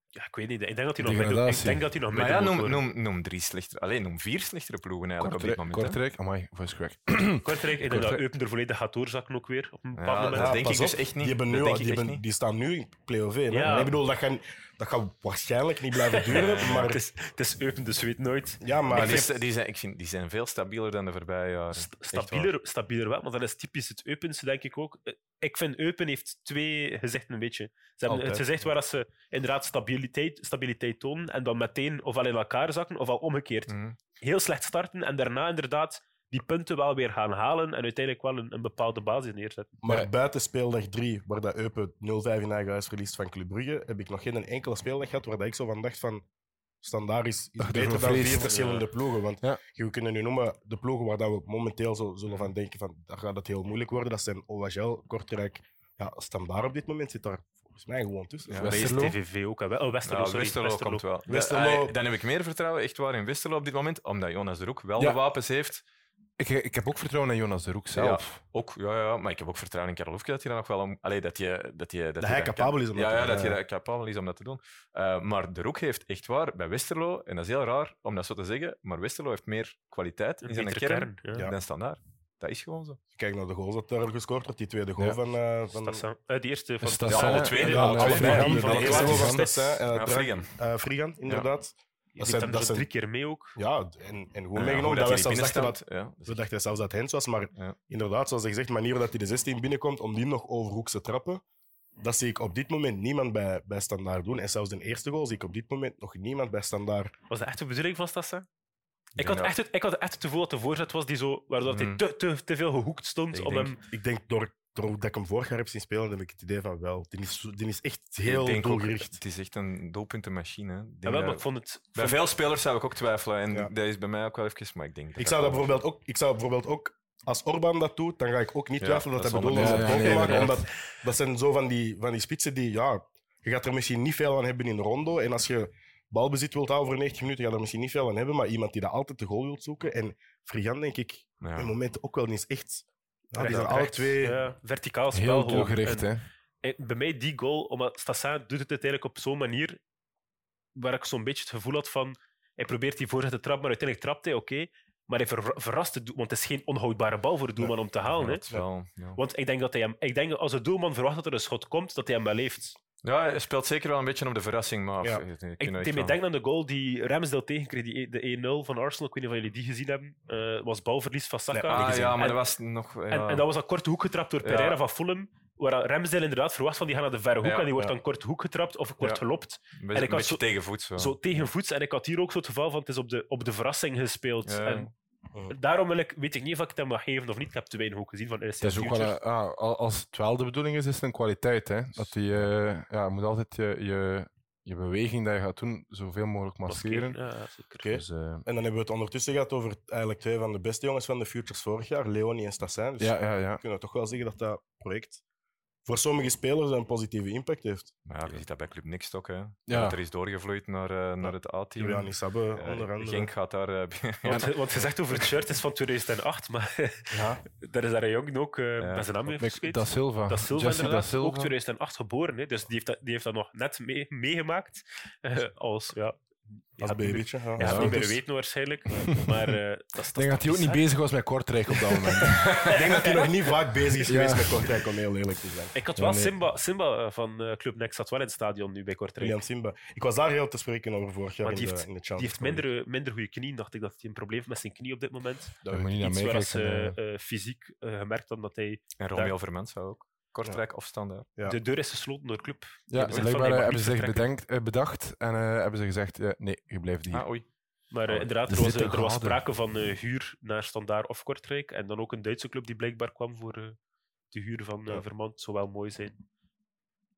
Ja, ik weet niet. Ik denk dat hij nog midden, ik denk dat hij nog Maar ja, noem, noem, noem drie slechtere, alleen noem vier slechtere ploegen eigenlijk op dit Kortrijk, moment. hè. Kortrijk, amai, voice crack. Kortrijk, ik denk dat Kortrijk. Eupen er volledig gaat doorzakken ook weer. Op een bepaald Ja, moment. dat denk pas ik dus echt niet. Die, hebben nu ik die, staan nu in play-off 1. hè. Ja. En Ik bedoel, dat, gaan, dat gaat waarschijnlijk niet blijven duren. Maar het, is, het is Eupen, dus weet nooit. ja, maar ik die, vind- is- die zijn, ik vind, die zijn veel stabieler dan de voorbije jaren. St-. Stabieler, stabieler wel, maar dat is typisch het Eupense, denk ik ook. Eh, Ik vind Eupen heeft twee gezichten een beetje. Ze hebben Altijd. het gezicht waar dat ze inderdaad stabiliteit, stabiliteit tonen en dan meteen ofwel in elkaar zakken, ofwel omgekeerd. Mhm. Heel slecht starten en daarna inderdaad die punten wel weer gaan halen en uiteindelijk wel een, een bepaalde basis neerzetten. Maar Ja. buiten speeldag 3, waar dat Eupen 0-5 in eigen huis verliest van Club Brugge, heb ik nog geen enkele speeldag gehad waar dat ik zo van dacht van standaard is, is beter dan vier verschillende ploegen. Want Ja. je kunt nu noemen de ploegen waar dat we momenteel zo zullen van denken van daar gaat het heel moeilijk worden. Dat zijn OHL, Kortrijk, ja, standaard op dit moment zit daar volgens mij gewoon tussen. Ja. Westerlo? BSTVV ook. hè. Oh, Westerlo, Ja, sorry. Westerlo, Westerlo. komt wel. Westerlo- Eh, dan heb ik meer vertrouwen echt waar in Westerlo op dit moment, omdat Jonas de Roek wel Ja. de wapens heeft Ik, ik heb ook vertrouwen in Jonas de Roek zelf. Ook, ja, ja, maar ik heb ook vertrouwen in Karel Hoefke dat hij dan nog wel om. Allee, dat je, dat je, dat Dat hij capabel is om ja, dat te ja, doen, dat je ja. dat capabel is om dat te doen. Eh, maar de Roek heeft echt waar bij Westerlo, en dat is heel raar om dat zo te zeggen, maar Westerlo heeft meer kwaliteit in zijn kern, kern. Ja. Ja. dan standaard. Dat is gewoon zo. Kijk naar de goals dat daar gescoord wordt, die tweede goal Ja. van... eh van Stassin. Eh, die eerste van Stassin, Ja, alle twee. ja. Frigan. Die van de de Frigan, inderdaad. Zijn- zijn, dat dat zijn- drie keer mee ook. Ja, en, en goed Ja, meegenomen. dat die zelfs dachten dat, dat we dachten zelfs dat Hens was, maar inderdaad, zoals je zegt, de manier dat hij de 16 binnenkomt, om die nog over hoekse trappen, dat zie ik op dit moment niemand bij, bij Standaard doen. En zelfs de eerste goal zie ik op dit moment nog niemand bij Standaard. Was dat echt de bedoeling van Stassin? Ik had, dat- echt het, ik had echt het gevoel dat de voorzet was die zo, waardoor hij Mhm. te, te, te veel gehoekt stond Ik om denk- hem... Ik denk, door dat ik hem vorig jaar heb zien spelen, heb ik het idee van wel. Die is, die is echt Ik heel denk ook, doelgericht. het is echt een doelpuntenmachine. hè. Ik denk Ja, wel, maar ik vond het... bij vond- veel spelers zou ik ook twijfelen. En Ja. dat is bij mij ook wel even, maar ik denk Ik zou dat bijvoorbeeld ook, ik zou bijvoorbeeld ook, als Orban dat doet, dan ga ik ook niet Ja, twijfelen dat dat hij zal bedoeld is om goal te maken. Omdat dat zijn zo van die, van die spitsen die, ja, je gaat er misschien niet veel aan hebben in de rondo. En als je balbezit wilt houden voor 90 minuten, ga je er misschien niet veel aan hebben. Maar iemand die dat altijd de goal wilt zoeken. En Frigan, denk ik, Ja. in momenten ook wel niet is echt. Ja, die zijn alle twee. Verticaal spel. Heel doelgericht, hè. en bij mij die goal, omdat Stassin doet het uiteindelijk op zo'n manier waar ik zo'n beetje het gevoel had van hij probeert die voorzet te trappen, maar uiteindelijk trapt hij, oké. maar hij ver, verrast doel, want het is geen onhoudbare bal voor de doelman om te halen. Ja, hè. wel, ja. Want ik denk dat hij hem, ik denk dat als de doelman verwacht dat er een schot komt, dat hij hem wel heeft. Ja, hij speelt zeker wel een beetje op de verrassing, maar... Ja. Ik me wel- denken aan de goal die Ramsdale tegenkreeg, die de 1-0 van Arsenal. Ik weet niet of jullie die gezien hebben. Eh was balverlies van Saka. Nee, Ah, gezien. ja, maar En- dat was nog... Ja. En, en dat was een korte hoek getrapt door Ja. Pereira van Fulham. Waar Ramsdale inderdaad verwacht van die gaan naar de verre hoek Ja, en die wordt ja. dan kort hoek getrapt of wordt Ja. gelopt. Een beetje, en ik had zo- tegenvoets. Zo. Zo tegen voets. En ik had hier ook zo het geval van het is op de, op de verrassing gespeeld. Ja. En. Daarom wil ik, weet ik niet of ik het hem mag geven of niet. Ik heb te weinig ook gezien van RC Het is ook wel, Futures. een- ah, al- als het wel de bedoeling is, is het een kwaliteit. Hè? Dat die, eh, ja, je moet altijd je, je, je beweging die je gaat doen, zoveel mogelijk maskeren. Ja, zeker. Oké. Dus, eh, En dan hebben we het ondertussen gehad over eigenlijk twee van de beste jongens van de Futures vorig jaar, Leonie en Stassin. Dus ja, ja, ja. we kunnen toch wel zeggen dat dat project voor sommige spelers een positieve impact heeft. Maar ja, je ziet dat bij Club Niks ook. Hè. Ja. Dat er is doorgevloeid naar, eh, naar het A-team. Isabbe, Eh, onder andere. Genk gaat daar... eh, Want, want je zegt over het shirt is van 2008, maar Ja. daar is daar een jongen ook uh, Ja. met zijn naam Mik- vergeten. Da Silva. Dat Silva Da Silva. ook 2008 geboren. Hè, dus die heeft dat, die heeft dat nog net mee, meegemaakt. eh, als, ja, Als meer- babytje. Ja. Ja, Ja, niet meer dus- weten waarschijnlijk. Maar eh, dat is Ik denk dat hij ook niet bezig was met Kortrijk op dat moment. Ik denk dat hij nog niet vaak bezig is Ja. geweest met Kortrijk, om heel eerlijk te zijn. Ik had Ja, wel nee. Simba, Simba eh, van eh, Club Next zat wel in het stadion nu bij Kortrijk. William Simba. Ik was daar heel te spreken over vorig jaar Maar in die de, heeft- in de Die heeft minder, minder goede knieën. Dacht ik dat hij een probleem heeft met zijn knie op dit moment. Dat moet niet Iets waar ze fysiek eh, gemerkt dat hij en Romeo Vermensa ook. Kortrijk of standaard. Ja. de deur is gesloten door club. Die Ja, hebben gezegd van, blijkbaar mag hebben ze zich bedenkt, eh, bedacht en eh, hebben ze gezegd, nee, je blijft hier. Ah, oei. Maar eh, Oh, inderdaad, er er was, er was sprake van eh, huur naar Standaard of Kortrijk. En dan ook een Duitse club die blijkbaar kwam voor eh, de huur van eh Ja. Vermont. Het zou wel mooi zijn.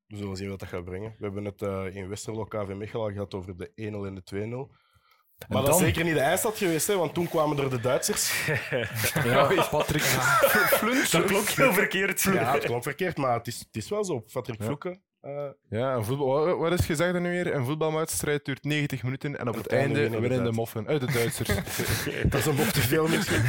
We zullen zien wat dat gaat brengen. We hebben het eh, in Westerlo KV Mechelen al gehad over de 1-0 en de 2-0. Maar dat is zeker niet de eindstad geweest, hè, want toen kwamen er de Duitsers. Ja, Patrick. Dat klonk heel verkeerd. Ja, het klonk verkeerd, maar het is, het is wel zo. Patrick Ja. Vloeken. eh, Ja, een voetbal, wat- is gezegd nu weer? Een voetbalwedstrijd duurt 90 minuten en op En het het einde einde winnen de moffen uit de Duitsers. dat is een bocht te veel misschien.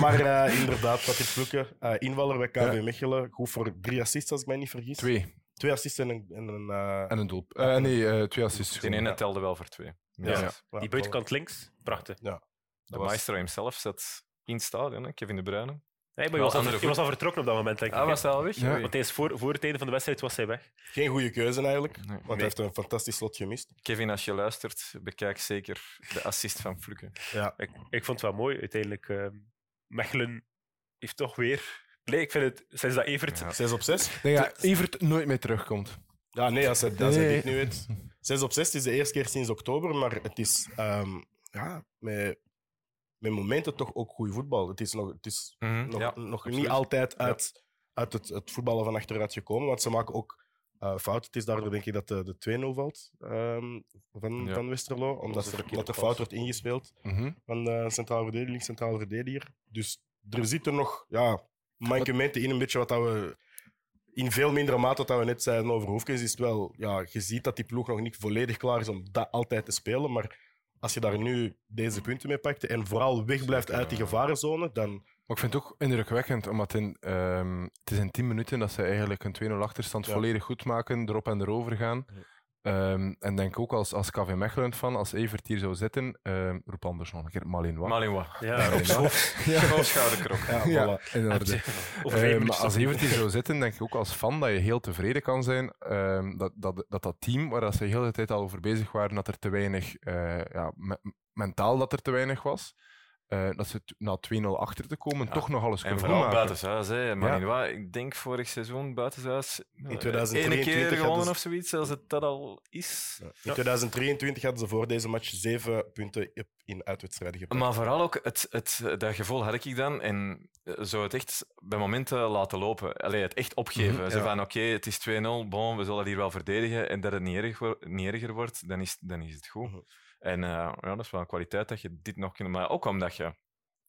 Maar eh, inderdaad, Patrick Vloeken, eh, invaller bij KV Ja. Mechelen. Goed voor drie assists, als ik mij niet vergis. Twee. Twee assists en een... En een eh, En een doel. Eh, nee, eh, twee assists. Ene Ja. telde wel voor twee. Ja, Ja. ja, Die buitenkant links, prachtig. De was- maestro himself zat in het stadion, hè, Kevin De Bruyne. Nee, maar je was, al, je was al vertrokken op dat moment, denk ik. Ah, was hij al weg? Ja. Want hij is voor, voor het einde van de wedstrijd was hij weg. Geen goede keuze eigenlijk, Nee. want Nee. hij heeft een fantastisch slot gemist. Kevin, als je luistert, bekijk zeker de assist van Fluke. Ja. Ik, ik vond het wel mooi, uiteindelijk. ehm, Mechelen heeft toch weer... Nee, ik vind het, sinds dat Evert... Ja. 6 op 6. Ik denk dat Evert nooit meer terugkomt. Ja, nee, als Nee. dit nu weet. 6 op 6 is de eerste keer sinds oktober, maar het is ehm, ja, met, met momenten toch ook goed voetbal. Het is nog, het is Mhm, nog, ja, nog niet altijd uit, uit het, het voetballen van achteruit gekomen, want ze maken ook eh, fouten. Het is daardoor denk ik dat de, de 2-0 valt ehm, van, Ja. van Westerlo, omdat een er, omdat pas. fout wordt ingespeeld Mhm. van de centrale verdediger, centrale verdediger. Dus er zitten nog ja, mankementen in, een beetje wat dat we in veel mindere mate wat we net zeiden over Hoefkes, is het wel, ja, je ziet dat die ploeg nog niet volledig klaar is om dat altijd te spelen, maar als je daar nu deze punten mee pakt en vooral wegblijft uit die gevarenzone, dan... Maar ik vind het ook indrukwekkend, omdat in, ehm, het is in 10 minuten dat ze eigenlijk een 2-0 achterstand Ja. volledig goed maken, erop en erover gaan. Ehm, en denk ook als, als KV Mechelen van, als Evert hier zou zitten, ehm, roep anders nog een keer Malinois. Malinois. Ja, Gewoon schouderkrok. Ja, Ja, voilà. in orde. Eh, maar als. Evert hier zou zitten, denk ik ook als fan dat je heel tevreden kan zijn ehm, dat, dat, dat dat team, waar dat ze de hele tijd al over bezig waren, dat er te weinig, eh, ja, me- mentaal dat er te weinig was, eh, dat ze na 2-0 achter te komen toch nog alles En kunnen vooral goedmaken. buitenshuis. Hè. Malinois, ik denk vorig seizoen buitenshuis. In eh, 2023 ene keer gewonnen hadden of zoiets, als het dat al is. In 2023 hadden ze voor deze match zeven punten in uitwedstrijden gepakt. Maar vooral ook, het, het, dat gevoel had ik dan. En eh, zo het echt bij momenten laten lopen. Allee, het echt opgeven. Zo ja. van, oké, het is 2-0, bon, we zullen hier wel verdedigen. En dat het niet, erg, niet erger wordt, dan is, dan is het goed. Mhm. En eh, ja, dat is wel een kwaliteit dat je dit nog kunt... Maar ook omdat je...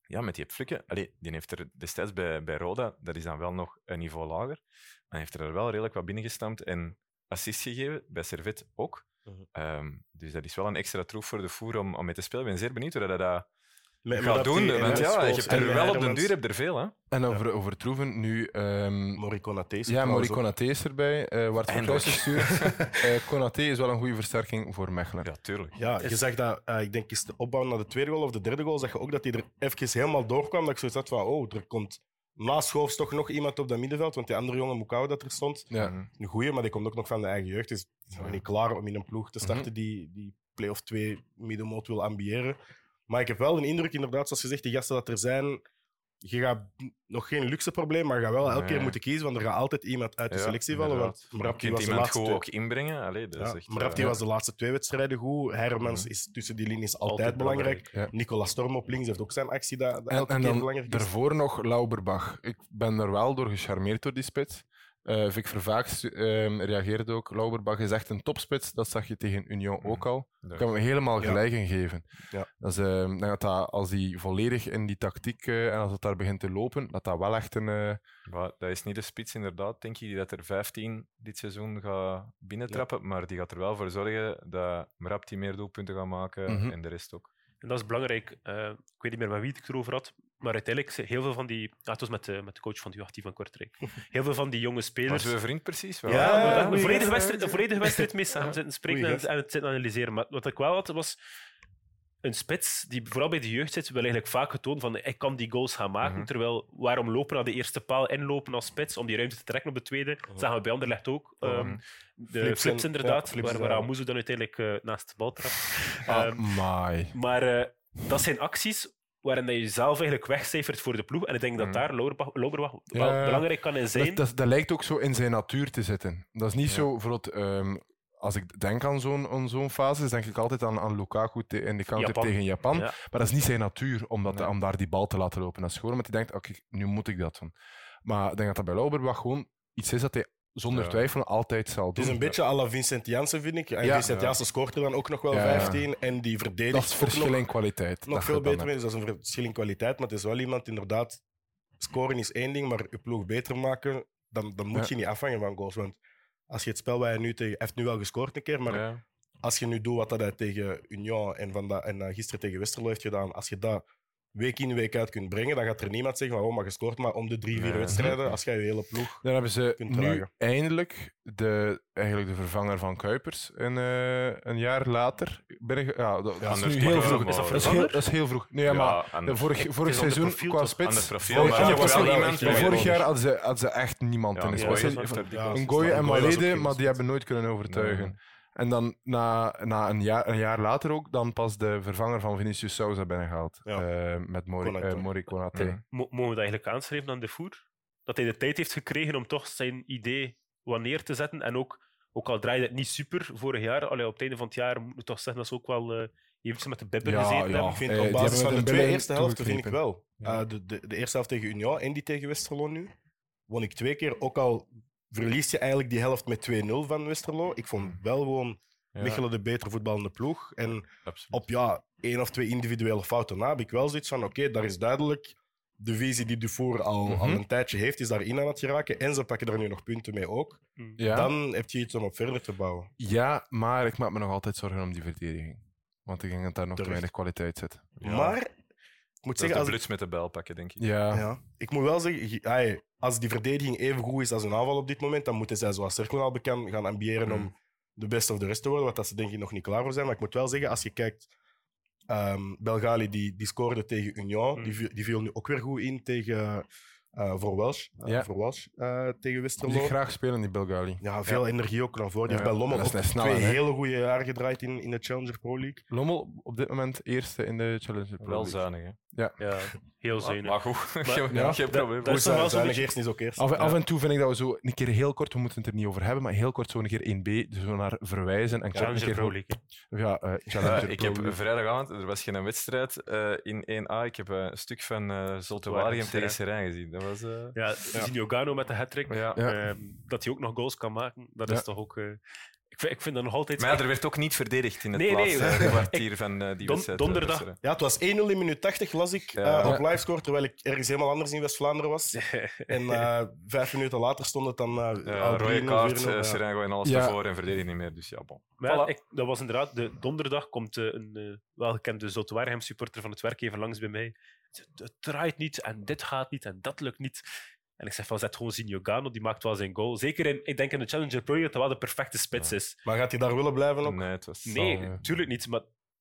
Ja, met die Flikken, allee, die heeft er destijds bij, bij Roda, dat is dan wel nog een niveau lager, maar heeft er wel redelijk wat binnengestampt en assist gegeven, bij Servet ook. Mhm. Ehm, dus dat is wel een extra troef voor de voer om, om mee te spelen. Ik ben zeer benieuwd hoe dat, dat gaat dat doen. die- Want ja, je hebt en er wel op den duur heb je er veel. Hè? En over, over Troeven, nu... ehm, is er ja, is erbij. eh waar het voor Eindelijk. thuis gestuurd. Eh Konaté is wel een goede versterking voor Mechelen. Ja, tuurlijk. Ja, je zag dat, eh, ik denk, is de opbouw naar de tweede goal of de derde goal, zag je ook dat hij er even helemaal doorkwam. Dat ik zoiets had van, oh, er komt naast Schoofs toch nog iemand op dat middenveld, want die andere jongen, Mukau, dat er stond, Ja. Mhm. een goeie, maar die komt ook nog van de eigen jeugd. Dus is nog niet klaar om in een ploeg te starten die, die play-off 2 middenmoot wil ambiëren. Maar ik heb wel een indruk, inderdaad, zoals gezegd, die gasten dat er zijn, je gaat nog geen luxe probleem, maar je gaat wel elke keer moeten kiezen, want er gaat altijd iemand uit de Ja, selectie vallen. Want inderdaad. Je Mrapti kunt was de iemand laatste goed twee- ook inbrengen. Allee, dat ja, is echt, Mrapti eh, was de laatste twee wedstrijden goed. Hermans Mhm. is tussen die linies altijd, Altijd belangrijk. belangrijk, ja. Nicolas Storm op links heeft ook zijn actie dat, dat En, elke en keer dan belangrijk is. daarvoor nog Lauberbach. Ik ben er wel door gecharmeerd door die spits. Eh Vic Vervaak ehm, reageerde ook. Lauberbach is echt een topspits. Dat zag je tegen Union Mhm. ook al. dat Daar kan me helemaal Ja. gelijk in geven. Ja. Dat is, ehm, dat, dat als hij volledig in die tactiek eh, en als het daar begint te lopen, dat dat wel echt een. eh, Maar dat is niet de spits, inderdaad, denk ik, die dat er 15 dit seizoen gaat binnentrappen. Maar die gaat er wel voor zorgen dat Mrapti meer doelpunten gaat maken Mhm. en de rest ook. En dat is belangrijk. Eh, ik weet niet meer met wie ik het erover had. Maar uiteindelijk, heel veel van die... Ja, het was met, de met de coach van de U18 van Kortrijk. Heel veel van die jonge Was spelers... uw vriend precies? Wel. Ja, een volledige wedstrijd, volledige wedstrijd mee samen zitten spreken en, het zitten analyseren. Maar wat ik wel had, was een spits die vooral bij de jeugd zit, wil eigenlijk vaak getoond van ik kan die goals gaan maken. Mhm. Terwijl, waarom lopen naar de eerste paal, inlopen als spits, om die ruimte te trekken op de tweede. Dat zagen we bij Anderlecht ook. Mhm. Ehm, de Flips inderdaad, ja, flips, waar, waar ja. Amuzu dan uiteindelijk eh, naast de bal trapt. ah, Ehm, my. maar eh, dat zijn acties waarin dat je jezelf eigenlijk wegcijfert voor de ploeg. En ik denk dat Mhm. daar Lauberbach Lauberbach wel Ja. belangrijk kan in zijn. Dat, dat, dat lijkt ook zo in zijn natuur te zitten. Dat is niet Ja. zo, bijvoorbeeld, ehm, als ik denk aan zo'n aan zo'n fase, denk ik altijd aan, aan Lukaku te- in de counter Japan. tegen Japan. Ja. Maar dat is niet zijn natuur om, dat, Nee. om daar die bal te laten lopen. Dat is gewoon omdat hij denkt, oké, nu moet ik dat doen. Maar ik denk dat dat bij Lauberbach gewoon iets is dat hij zonder Ja. twijfel altijd zal Het doen. is een beetje à la Vincent Janssen, vind ik. En Ja. Vincent Ja. Janssen scoort er dan ook nog wel Ja. 15 en die verdedigt Dat is verschil nog, in kwaliteit. nog dat veel beter mee. Dus dat is een verschil in kwaliteit, maar het is wel iemand, inderdaad, scoren is één ding, maar je ploeg beter maken, dan, dan moet Ja. je niet afhangen van goals. Want als je het spel waar hij nu tegen... Hij heeft nu wel gescoord een keer, maar Ja. als je nu doet wat dat hij tegen Union en, van dat, en eh, gisteren tegen Westerlo heeft gedaan, als je dat week in, week uit kunt brengen, dan gaat er niemand zeggen van, oh, maar je scoort maar om de drie, vier wedstrijden, als je je hele ploeg... Dan hebben ze kunt nu dragen. eindelijk de, eigenlijk de vervanger van Kuipers een, eh, een jaar later. binnen- ja, dat, dat is nu heel het vroeg. Is dat Dat is heel, vervanger? dat is heel vroeg. Nee, ja, maar de vorig, vorig seizoen profiel, qua toch? spits. Ander profiel, vorig maar jaar was wel er- iemand vorig jaar hadden ze, hadden ze echt niemand Ja, in de ja, spits. ja, Een- ja, heeft die ja, goals Een Gooi en was ook Malede, maar die hebben nooit kunnen overtuigen. En dan na, na een, jaar, een jaar later ook, dan pas de vervanger van Vinicius Souza binnengehaald. Ja. eh, met Mori, Konaté. eh, Mori Konaté. Mhm. Mo- mogen we dat eigenlijk aanschrijven aan de voer? Dat hij de tijd heeft gekregen om toch zijn idee wat neer te zetten. En ook, ook al draaide het niet super vorig jaar, allee, op het einde van het jaar moet ik toch zeggen dat ze ook wel eh eventjes met de bibber Ja, gezeten ja. hebben. Ik vind Eh, op die basis van de twee eerste helften vind ik wel. Ja. Uh, de, de, de eerste helft tegen Union en die tegen Westerlo nu, won ik twee keer. Ook al verlies je eigenlijk die helft met 2-0 van Westerlo. Ik vond wel gewoon Ja, Mechelen de beter voetballende ploeg. En absoluut. op ja, één of twee individuele fouten na heb ik wel zoiets van, oké, daar is duidelijk de visie die Dufour al, al Mhm. een tijdje heeft, is daarin aan het geraken. En ze pakken er nu nog punten mee ook. Ja. Dan heb je iets om op verder te bouwen. ja, maar ik maak me nog altijd zorgen om die verdediging. Want ik denk dat daar nog te weinig kwaliteit zit. Ja. Maar, moet zeggen, de als, bluts met de bijl pakken, denk ik. Ja, ja, ik moet wel zeggen, ai, als die verdediging even goed is als een aanval op dit moment, dan moeten zij, zoals Cirkel al bekend, gaan ambiëren Mm. om de best of de rest te worden, wat dat ze denk ik nog niet klaar voor zijn. Maar ik moet wel zeggen, als je kijkt, ehm Belgali die, die scoorde tegen Union, Mm. die, die viel nu ook weer goed in tegen, eh, voor Welsh, eh, Ja. voor Welsh eh, tegen die Westerlo. zich graag spelen, die Belgali. Ja, veel energie ook naar voren. Die Ja, heeft bij Lommel dat is ook een snelle, twee hè? hele goede jaren gedraaid in, in de Challenger Pro League. Lommel op dit moment eerste in de Challenger Pro Wel League. zuinig, hè? Ja, heel Maar, zuinig. maar goed, geen, ja, geen dat- probleem. dat is wel Zuinig beetje- eerst is ook eerst. Af, Ja. af en toe vind ik dat we zo een keer heel kort, we moeten het er niet over hebben, maar heel kort zo een keer 1B, dus zo naar verwijzen. En Challenger keer Pro League. Ja, Challenger ik Pro heb League. vrijdagavond, er was geen wedstrijd eh, in 1A. Ik heb een stuk van uh, Zoltewarium tegen Serijn gezien. Was, eh, Ja, Zinho Gano met de hat-trick. ja. Ja. Ehm, dat hij ook nog goals kan maken, dat Ja. is toch ook... eh, ik, vind, ik vind dat nog altijd... Maar ja, er werd ook niet verdedigd in het Nee, nee. laatste kwartier van eh, die Don- wedstrijd. donderdag- Ja, het was 1-0 in minuut 80, las ik, Ja. op Ja. livescore, terwijl ik ergens helemaal anders in West-Vlaanderen was. En eh, vijf minuten later stond het dan uh, Ja, rode kaart, uh, Serijn gooien alles Ja. naar voren en verdedigen niet meer. Dus ja, bon. Maar Voilà. ik, dat was inderdaad... De donderdag komt een eh, welgekende Zotwaarhem supporter van het werk even langs bij mij. Het draait niet en dit gaat niet en dat lukt niet. En ik zeg van, zet gewoon Zinho Gano, die maakt wel zijn goal. Zeker in, ik denk in de Challenger Pro League dat wel de perfecte spits Ja. is. Maar gaat hij daar willen blijven ook? Nee, het was... Nee, Zal, natuurlijk niet. Maar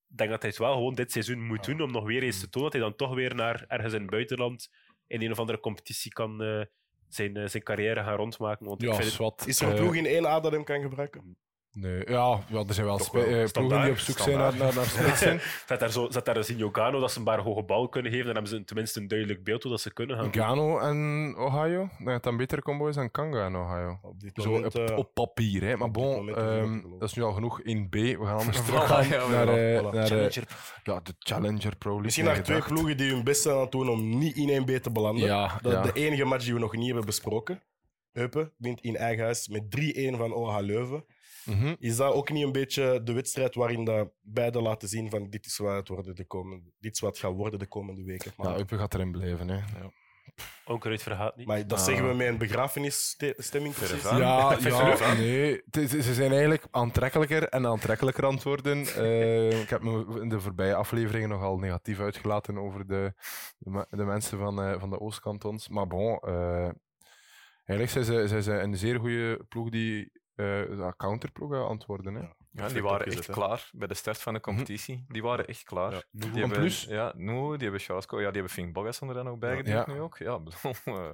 ik denk dat hij het wel gewoon dit seizoen moet doen om nog weer eens te tonen dat hij dan toch weer naar ergens in het buitenland in een of andere competitie kan eh, zijn, eh, zijn carrière gaan rondmaken. Want ik vind het-. Is er een Eh, ploeg in 1A dat hem kan gebruiken? Nee, ja, ja, er zijn wel, wel. eh, ploegen die op zoek zijn naar, naar, naar spitsen. Zet daar, zo, zet daar een Zinho Gano dat ze een paar hoge bal kunnen geven. Dan hebben ze tenminste een duidelijk beeld hoe dat ze kunnen gaan. Gano en Ohio. Dat een betere combo is dan Kanga en Ohio. Op dit Zo moment, op, eh, op papier, hè. Maar bon, ehm, dat is nu al genoeg 1B. We gaan anders ja, naar, eh, voilà. naar Challenger. ja, de Challenger Pro League. Misschien naar twee ploegen die hun best zijn aan het doen om niet in 1B te belanden. Ja, Dat ja. De enige match die we nog niet hebben besproken. Eupen wint in eigen huis met 3-1 van OH Leuven. Mhm. Is dat ook niet een beetje de wedstrijd waarin dat beide laten zien van dit is wat het, worden de komende, dit is wat het gaat worden de komende weken? Maar, Ja, Eupen gaat erin blijven. Hè. Onkruid vergaat niet. maar dat Ah. zeggen we met een begrafenisstemming precies. Ja, ja nee. Ze zijn eigenlijk aantrekkelijker en aantrekkelijker aan het worden. Eh, ik heb me in de voorbije afleveringen nogal negatief uitgelaten over de, de mensen van, eh, van de Oostkantons. Maar bon, eh, eigenlijk zijn ze, zijn ze een zeer goede ploeg die eh ja, counterploeg aan het worden. Hè. Ja. Ja, die waren echt klaar bij de start van de competitie. Die waren echt klaar. Ja. Die En hebben, plus- Ja, nu, die hebben Charlesko, ja, die hebben Fink Bogasson er dan ook bij geduwd Ja. nu ook. Ja, eh,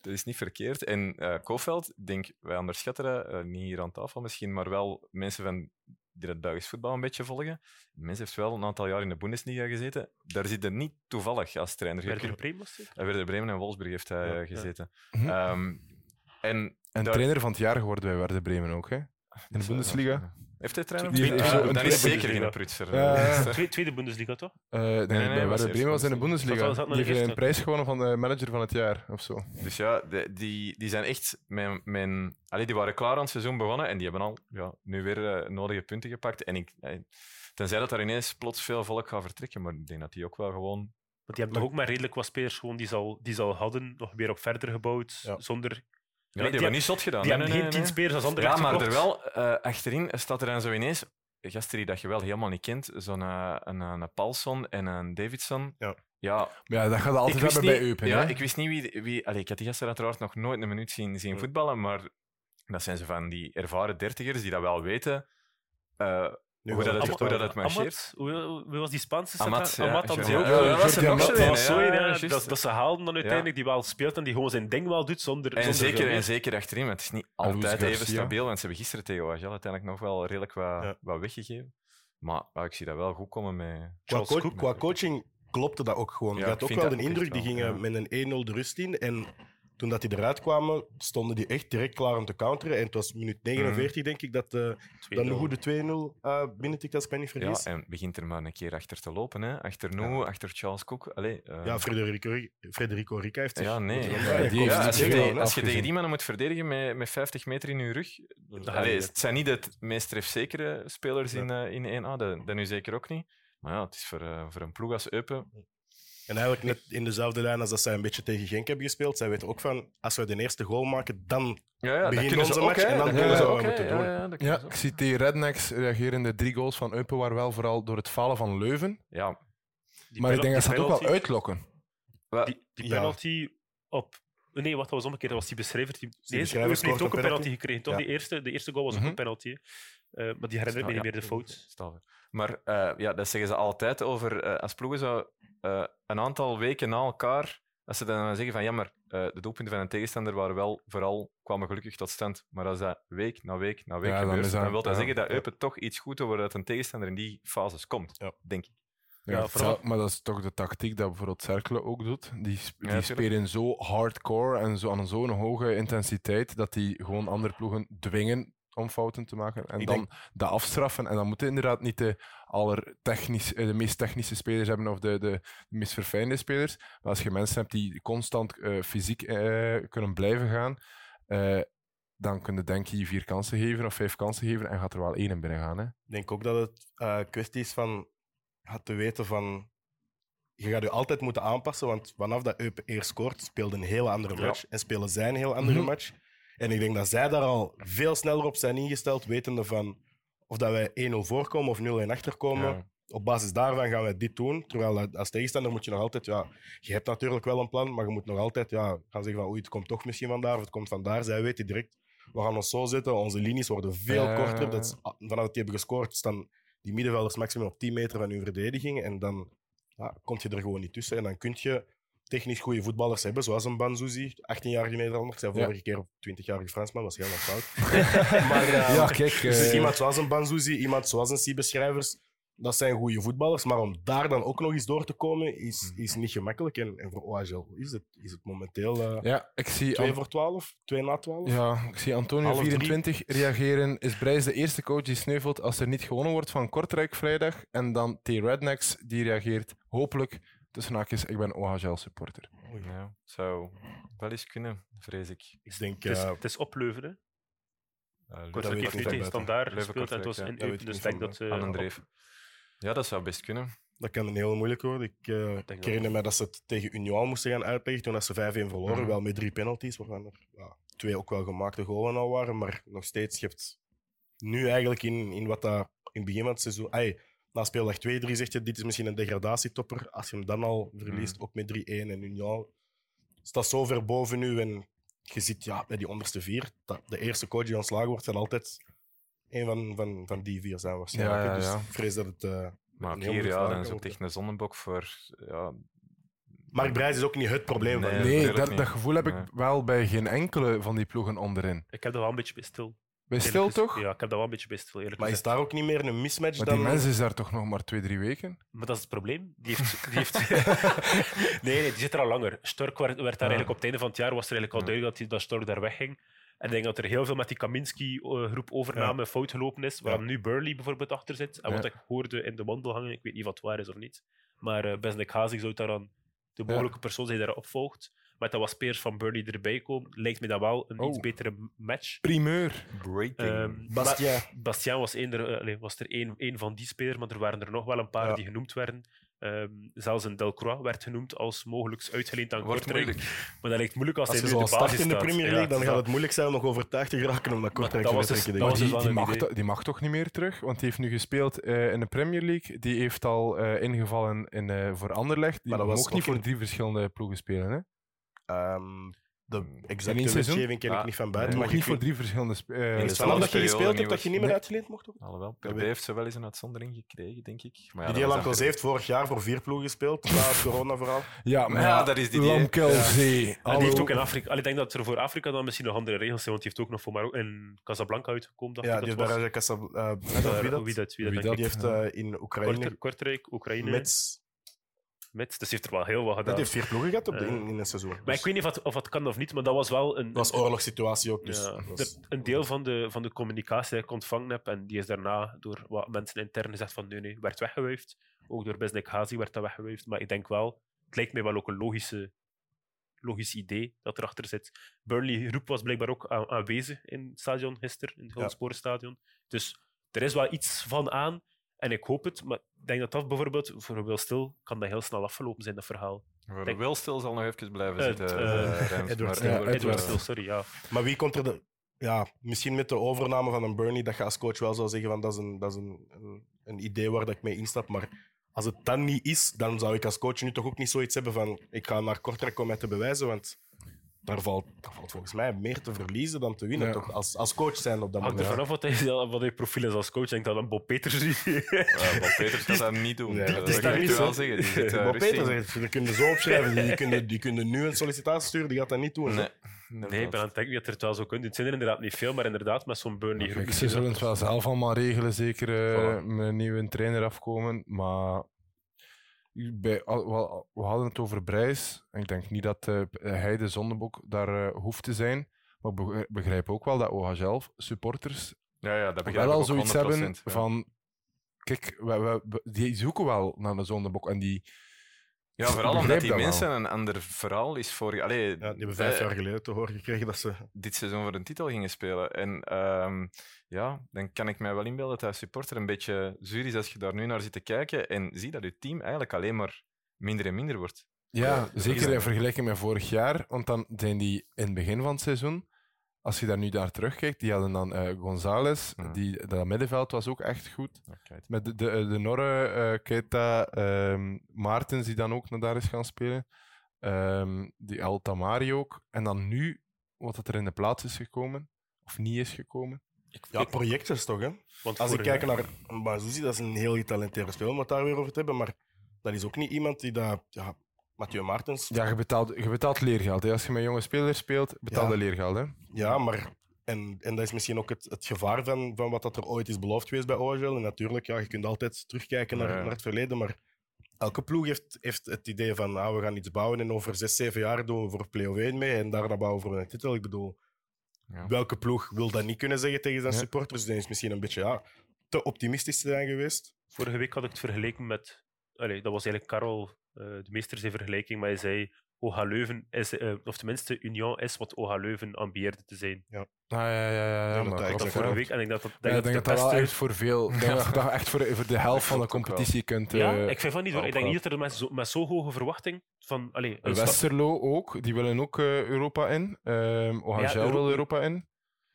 dat is niet verkeerd. En eh Kofeld, ik denk, wij onderschatten dat, eh, niet hier aan tafel misschien, maar wel mensen van die het Belgisch voetbal een beetje volgen. Mens heeft wel een aantal jaar in de Bundesliga gezeten. Daar zit hij niet toevallig als trainer. Werder Bremen was het? Hij werd in Bremen en Wolfsburg heeft hij Ja, eh, ja. gezeten. Mhm. Ehm, en En daar- trainer van het jaar geworden bij Werder Bremen ook. Hè. In de Bundesliga. Heeft hij trainer? Die heeft zo een dan tweede is zeker Bundesliga. geen prutser. Ja, ja, ja. Eh, Tweede, tweede Bundesliga, toch? Eh, nee, nee, bij was Werder eerst Bremen was in de Bundesliga. Naar Die heeft een prijs gewonnen van de manager van het jaar of zo. Dus ja, de- die, die zijn echt mijn, mijn, allee, die waren klaar aan het seizoen begonnen en die hebben al ja, nu weer eh, nodige punten gepakt. En ik, eh, tenzij dat daar ineens plots veel volk gaat vertrekken, maar ik denk dat die ook wel gewoon. Want die hebben toch ook maar redelijk wat spelers gewoon die ze al, die ze al hadden, nog weer op verder gebouwd. Ja. Zonder, die die hebben niet zot gedaan. die Nee, hebben nee, geen nee, tien nee. spelers als andere Ja, maar er wel, eh, achterin staat er dan zo ineens gasten die dat je wel helemaal niet kent. Zo'n eh, een, een, een Paulson en een Davidson. Ja. ja Maar ja, dat gaat altijd hebben niet, bij Eupen. ja, hè. ik wist niet wie, wie allee, ik had die gasten uiteraard nog nooit een minuut zien, zien voetballen, maar dat zijn ze van die ervaren dertigers die dat wel weten. eh, Nu hoe dat het, hoe dat het marcheert. Amat, hoe, hoe was die Spaanse Amat, ja, Amat ja, ja, dat was er nog zo dat een, ze haalden dan uiteindelijk, die wel speelt en die gewoon zijn ding wel doet zonder, En zonder zeker, en zeker achterin, want het is niet altijd even stabiel, want ze hebben gisteren tegen Wagel uiteindelijk nog wel redelijk wat, Ja. wat weggegeven. Maar ik zie dat wel goed komen met... Qua, Cook. qua coaching klopte dat ook gewoon. Ja, je had ook wel de indruk, die gingen met een 1-0 de rust in. En toen dat die eruit kwamen, stonden die echt direct klaar om te counteren. En het was minuut 49, denk ik, dat uh, dan de 2-0. goede 2-0 uh, binnentikt, als ik me niet Ja, en begint er maar een keer achter te lopen. Hè. Achter Nou, achter Charles Cook. Allee, eh, Ja, Frederico, Frederico Rica heeft zich... Ja, nee. Ja, die Ja, als, je tegen, tegen, als je tegen afgezien. die mannen moet verdedigen met, met 50 meter in je rug. Allee, het zijn niet de meest trefzekere spelers in, eh, in 1A, dat, dat nu zeker ook niet. Maar ja, het is voor, eh, voor een ploeg als Eupen. En eigenlijk net in dezelfde lijn als dat zij een beetje tegen Genk hebben gespeeld. Zij weten ook van, als we de eerste goal maken, dan Ja, ja, dat Begin kunnen ze onze match en dan kunnen ze wat ook, moeten doen. Ja, ik zie tegen Rednecks reageren de drie goals van Eupen waren wel vooral door het falen van Leuven. Ja, Die maar ik denk dat ze dat ook die wel uitlokken. Die, die Ja. penalty op. Nee, wat was omgekeerd? Dat was die beschrijver. Die, nee, scoort heeft ook een een penalty penalty. gekregen, toch? Ja. Die eerste, de eerste goal was ook Mhm. een penalty. Eh, maar die herinnert me niet Ja, meer de fout. stel. Maar eh, ja, dat zeggen ze altijd over eh, als ploegen zo eh, een aantal weken na elkaar, als ze dan zeggen van ja, maar eh, de doelpunten van een tegenstander waren wel vooral kwamen gelukkig tot stand. Maar als dat week na week na week Ja, dan gebeurt, dan, dat- wil dat ja. zeggen dat Eupen toch iets goed doet dat een tegenstander in die fases komt, Ja. denk ik. Ja, vooral- maar dat is toch de tactiek dat bijvoorbeeld Cercle ook doet. Die, sp- die spelen zo hardcore en zo aan zo'n hoge intensiteit dat die gewoon andere ploegen dwingen om fouten te maken. En Ik dan denk- dat afstraffen. En dan moeten inderdaad niet de, allertechnisch, eh, de meest technische spelers hebben of de, de, de meest verfijnde spelers. Maar als je mensen hebt die constant eh, fysiek eh, kunnen blijven gaan, dan kun je denk je vier kansen geven of vijf kansen geven en gaat er wel één in binnen gaan. Hè? Ik denk ook dat het kwestie is van ja, te weten van. Je gaat je altijd moeten aanpassen, want vanaf dat Eupen eerst scoort, speelt een hele andere Ja. match. En spelen zij een heel andere Mhm. match. En ik denk dat zij daar al veel sneller op zijn ingesteld, wetende van of dat wij 1-0 voorkomen of 0-1 achterkomen. Ja. Op basis daarvan gaan wij dit doen. Terwijl als tegenstander moet je nog altijd, ja, je hebt natuurlijk wel een plan, maar je moet nog altijd ja, gaan zeggen van oei, het komt toch misschien vandaar of het komt vandaar. Zij weten direct, we gaan ons zo zetten, onze linies worden veel Ja. korter. Dat is, vanaf dat die hebben gescoord, staan die middenvelders maximum op 10 meter van hun verdediging. En dan ja, kom je er gewoon niet tussen. En dan kun je technisch goede voetballers hebben, zoals een Banzuzi, 18-jarige Nederlander. Ik zei Ja. vorige keer op 20-jarige Fransman, was helemaal fout. maar eh, ja, kijk. eh, dus iemand zoals een Banzuzi, iemand zoals een Siebe Schrijvers, dat zijn goede voetballers. Maar om daar dan ook nog eens door te komen, is, is niet gemakkelijk. En, en voor OHL is het, is het momenteel eh ja, ik zie 2 Ant- voor 12, 2 na 12. Ja, ik zie Antonio Half drie. 24 reageren. Is Brijs de eerste coach die sneuvelt als er niet gewonnen wordt van Kortrijk vrijdag? En dan T. Rednecks die reageert hopelijk tussen haakjes, ik ben OHL supporter. Ja, zou wel eens kunnen, vrees ik. Ik denk, Het is, eh, het is op Leuven. Hè. Uh, weet Kortrijk heeft nu tegen Standaard gespeeld en het was in ja. Dus denk dat... aan eh, een dreef. Ja, dat zou best kunnen. dat kan een heel moeilijk worden. Ik, eh, ik herinner me dat ze het tegen Union moesten gaan uitleggen toen dat ze 5-1 verloren. Mhm. Wel met drie penalties, waarvan er ja, twee ook wel gemaakte goalen al waren. Maar nog steeds, je hebt nu eigenlijk in, in wat dat in het begin van het seizoen... Ay, na speeldag 2-3 zeg je, dit is misschien een degradatietopper. Als je hem dan al verliest, Mhm. ook met 3-1 en Union staat zo ver boven u. En je ziet ja, bij die onderste vier, dat de eerste coach die ontslagen wordt, zal altijd een van, van, van die vier zijn waarschijnlijk. Ja, ja, dus ik vrees dat het... eh, Maar hier, ja, dan is het echt een zonnebok voor... Ja, Mark Brijs is ook niet het probleem van Nee, nu. Nee, dat, dat gevoel heb ik Nee. wel bij geen enkele van die ploegen onderin. Ik heb dat wel een beetje bij stil. Bij stil toch? Ja, ik heb dat wel een beetje bij stil, eerlijk Maar is daar ook niet meer een mismatch Maar dan... die mensen is daar toch nog maar twee, drie weken? Maar dat is het probleem. Die heeft... Die heeft... nee, nee, die zit er al langer. Stork werd, werd daar eigenlijk op het einde van het jaar was er eigenlijk al Ja. duidelijk dat, die, dat Stork daar wegging. En ik denk dat er heel veel met die Kaminski-groep overname fout gelopen is, waar Ja. nu Burley bijvoorbeeld achter zit. En wat Ja. ik hoorde in de wandelgangen, ik weet niet of het waar is of niet, maar uh, Besnik Hazi zou daar dan de mogelijke persoon zijn die daarop volgt. Maar dat was Peers van Burley erbij komen, lijkt me dat wel een Oh. iets betere match. Primeur. breaking. Bastien was, eender, eh, allee, was er één, één van die spelers, maar er waren er nog wel een paar Ja. die genoemd werden. Ehm, zelfs een Delcroix werd genoemd als mogelijk uitgeleend aan Wordt Kortrijk. moeilijk. Maar dat lijkt moeilijk als, hij nu de start basis in de. Premier Ja, League, dan gaat het moeilijk zijn om nog overtuigd te geraken om naar Kortrijk te was dus- ik. dus die, die, mag, die mag toch niet meer terug? Want die heeft nu gespeeld eh, in de Premier League. Die heeft al eh, ingevallen in, eh, voor Anderlecht. Die Maar dat ook niet voor in- drie verschillende ploegen spelen. Hè? Ehm, de één exacte seizoen? wetgeving ken ik Ah, niet van buiten. nee, Maar niet voor drie verschillende spe- eh, is dat je gespeeld hebt niet dat je niet meer Nee. uitgeleend mocht? Ook? Alhoewel, PB heeft ze wel eens een uitzondering gekregen, denk ik. Maar ja, Die Lamkelzee achter- heeft vorig jaar voor vier ploegen gespeeld, na het corona-verhaal. Ja, maar Ja, dat is die Lamkelzee. En die heeft ook in Afrika. allee, Ik denk dat er voor Afrika dan misschien nog andere regels zijn, want die heeft ook nog voor Marokko in Casablanca uitgekomen. Dacht Ja, ik die dat heeft was. daar Casab- eh, Daar- wie dat? Wie dat? Wie dat, Wie denk ik. Die heeft eh, in Oekraïne Kortrijk, Oekraïne, met... met. Dus heeft er wel heel wat Dat gedaan. heeft vier ploegen gehad op de, Eh, in, in een seizoen. Maar Dus ik weet niet of het kan of niet, maar dat was wel een, dat was oorlogssituatie ook. Dus Ja, dat was- een deel van de, van de communicatie die ik ontvangen heb, en die is daarna door wat mensen intern gezegd van nee, nee, werd weggewuifd. Ook door Besnik Hazi werd dat weggewuifd. Maar ik denk wel, het lijkt mij wel ook een logische, logisch idee dat erachter zit. Burnley groep was blijkbaar ook aan- aanwezig in het stadion gisteren, in het Ja. Dus er is wel iets van aan. En ik hoop het, maar ik denk dat dat bijvoorbeeld, voor Wil Stil, kan dat heel snel afgelopen zijn, dat verhaal. Voor Denk- Wil Stil zal nog even blijven zitten. eh, eh, Reims, Edward maar. Ja, Edward Edward sorry, ja. Maar wie komt er de... Ja, misschien met de overname van een Bernie, dat je als coach wel zou zeggen van dat is een, dat is een, een, een idee waar dat ik mee instap. Maar als het dan niet is, dan zou ik als coach nu toch ook niet zoiets hebben van ik ga naar Kortrijk om mij te bewijzen, want daar valt, daar valt volgens mij meer te verliezen dan te winnen, Ja. toch? Als, als coach zijn op dat Hangt er moment. vanaf wat hij, wat hij profiel is als coach. Ik denk dat een Bob Peters is. Eh, Bob Peters gaat dat niet doen. Nee, dat dat dat is kan ik wel zo. zeggen. Die zit uh, Bob. Peters, zegt, die kunnen zo opschrijven, die kunnen, die kunnen nu een sollicitatie sturen, die gaat dat niet doen. Nee, Nee, ik ben aan het denken het er het wel kunnen doen. Het zijn er inderdaad niet veel, maar inderdaad met zo'n Burnley groep. Ze zullen het wel zelf allemaal regelen, zeker eh, met een nieuwe trainer afkomen. Maar bij, we hadden het over Brijs. En ik denk niet dat eh, hij de zondebok daar eh, hoeft te zijn. Maar ik begrijp- ook wel dat OHL supporters Ja, ja, dat begrijp wel ik al ook zoiets 100%, hebben ja. van... Kijk, we, we- die zoeken wel naar de zondebok. En die, Ja, vooral omdat die mensen een ander verhaal is voor... Allee, Ja, die hebben vijf wij jaar geleden te horen gekregen dat ze... dit seizoen voor een titel gingen spelen. En ehm, ja, dan kan ik mij wel inbeelden dat hij supporter een beetje zuur is als je daar nu naar zit te kijken en zie dat je team eigenlijk alleen maar minder en minder wordt. Ja, dat zeker is- in vergelijking met vorig jaar. Want dan zijn die in het begin van het seizoen, als je daar nu naar terugkijkt, die hadden dan eh González, Ja. die, dat middenveld was ook echt goed. Okay. Met de, de, de Norre, eh Keita, ehm, Maartens, die dan ook naar daar is gaan spelen. Ehm, die El Tamari ook. En dan nu, wat het er in de plaats is gekomen, of niet is gekomen. Ja, project is toch, hè? Want Als ik kijk jaar- naar Bazouzi, dat is een heel getalenteerde speler om het daar weer over te hebben, maar dat is ook niet iemand die dat... Ja, Mathieu Martens, Ja, je betaalt, je betaalt leergeld. Hè. Als je met jonge spelers speelt, betaal Ja. je leergeld. Hè. Ja, maar... En, en dat is misschien ook het, het gevaar van, van wat dat er ooit is beloofd geweest bij OHL. En natuurlijk, ja, je kunt altijd terugkijken naar, Ja, ja. naar het verleden, maar elke ploeg heeft, heeft het idee van ah, we gaan iets bouwen en over zes, zeven jaar doen we voor play-off 1 mee en daarna bouwen we voor een titel. Ik bedoel, Ja. welke ploeg wil dat niet kunnen zeggen tegen zijn Ja. supporters? Dan is misschien een beetje ja, te optimistisch te zijn geweest. Vorige week had ik het vergeleken met... Allee, dat was eigenlijk Karel, de meester, zijn vergelijking, maar hij zei OH Leuven is, eh, of tenminste Union is wat OH Leuven ambieerde te zijn. Ah, ja, ja, ja, ja, dat maar dat Dat ja. vorige week. En ik denk dat dat, Ja, denk ik denk dat dat de dat wel echt voor veel. Ik denk dat je dat echt voor, voor de helft van de competitie kunt. Ja, eh, ik vind van niet hoor. Ik denk niet dat er met zo, met zo hoge verwachting van... Sta- Westerlo ook, die willen ook eh, Europa in. Ehm OHL Ja, Euro- wil Europa in.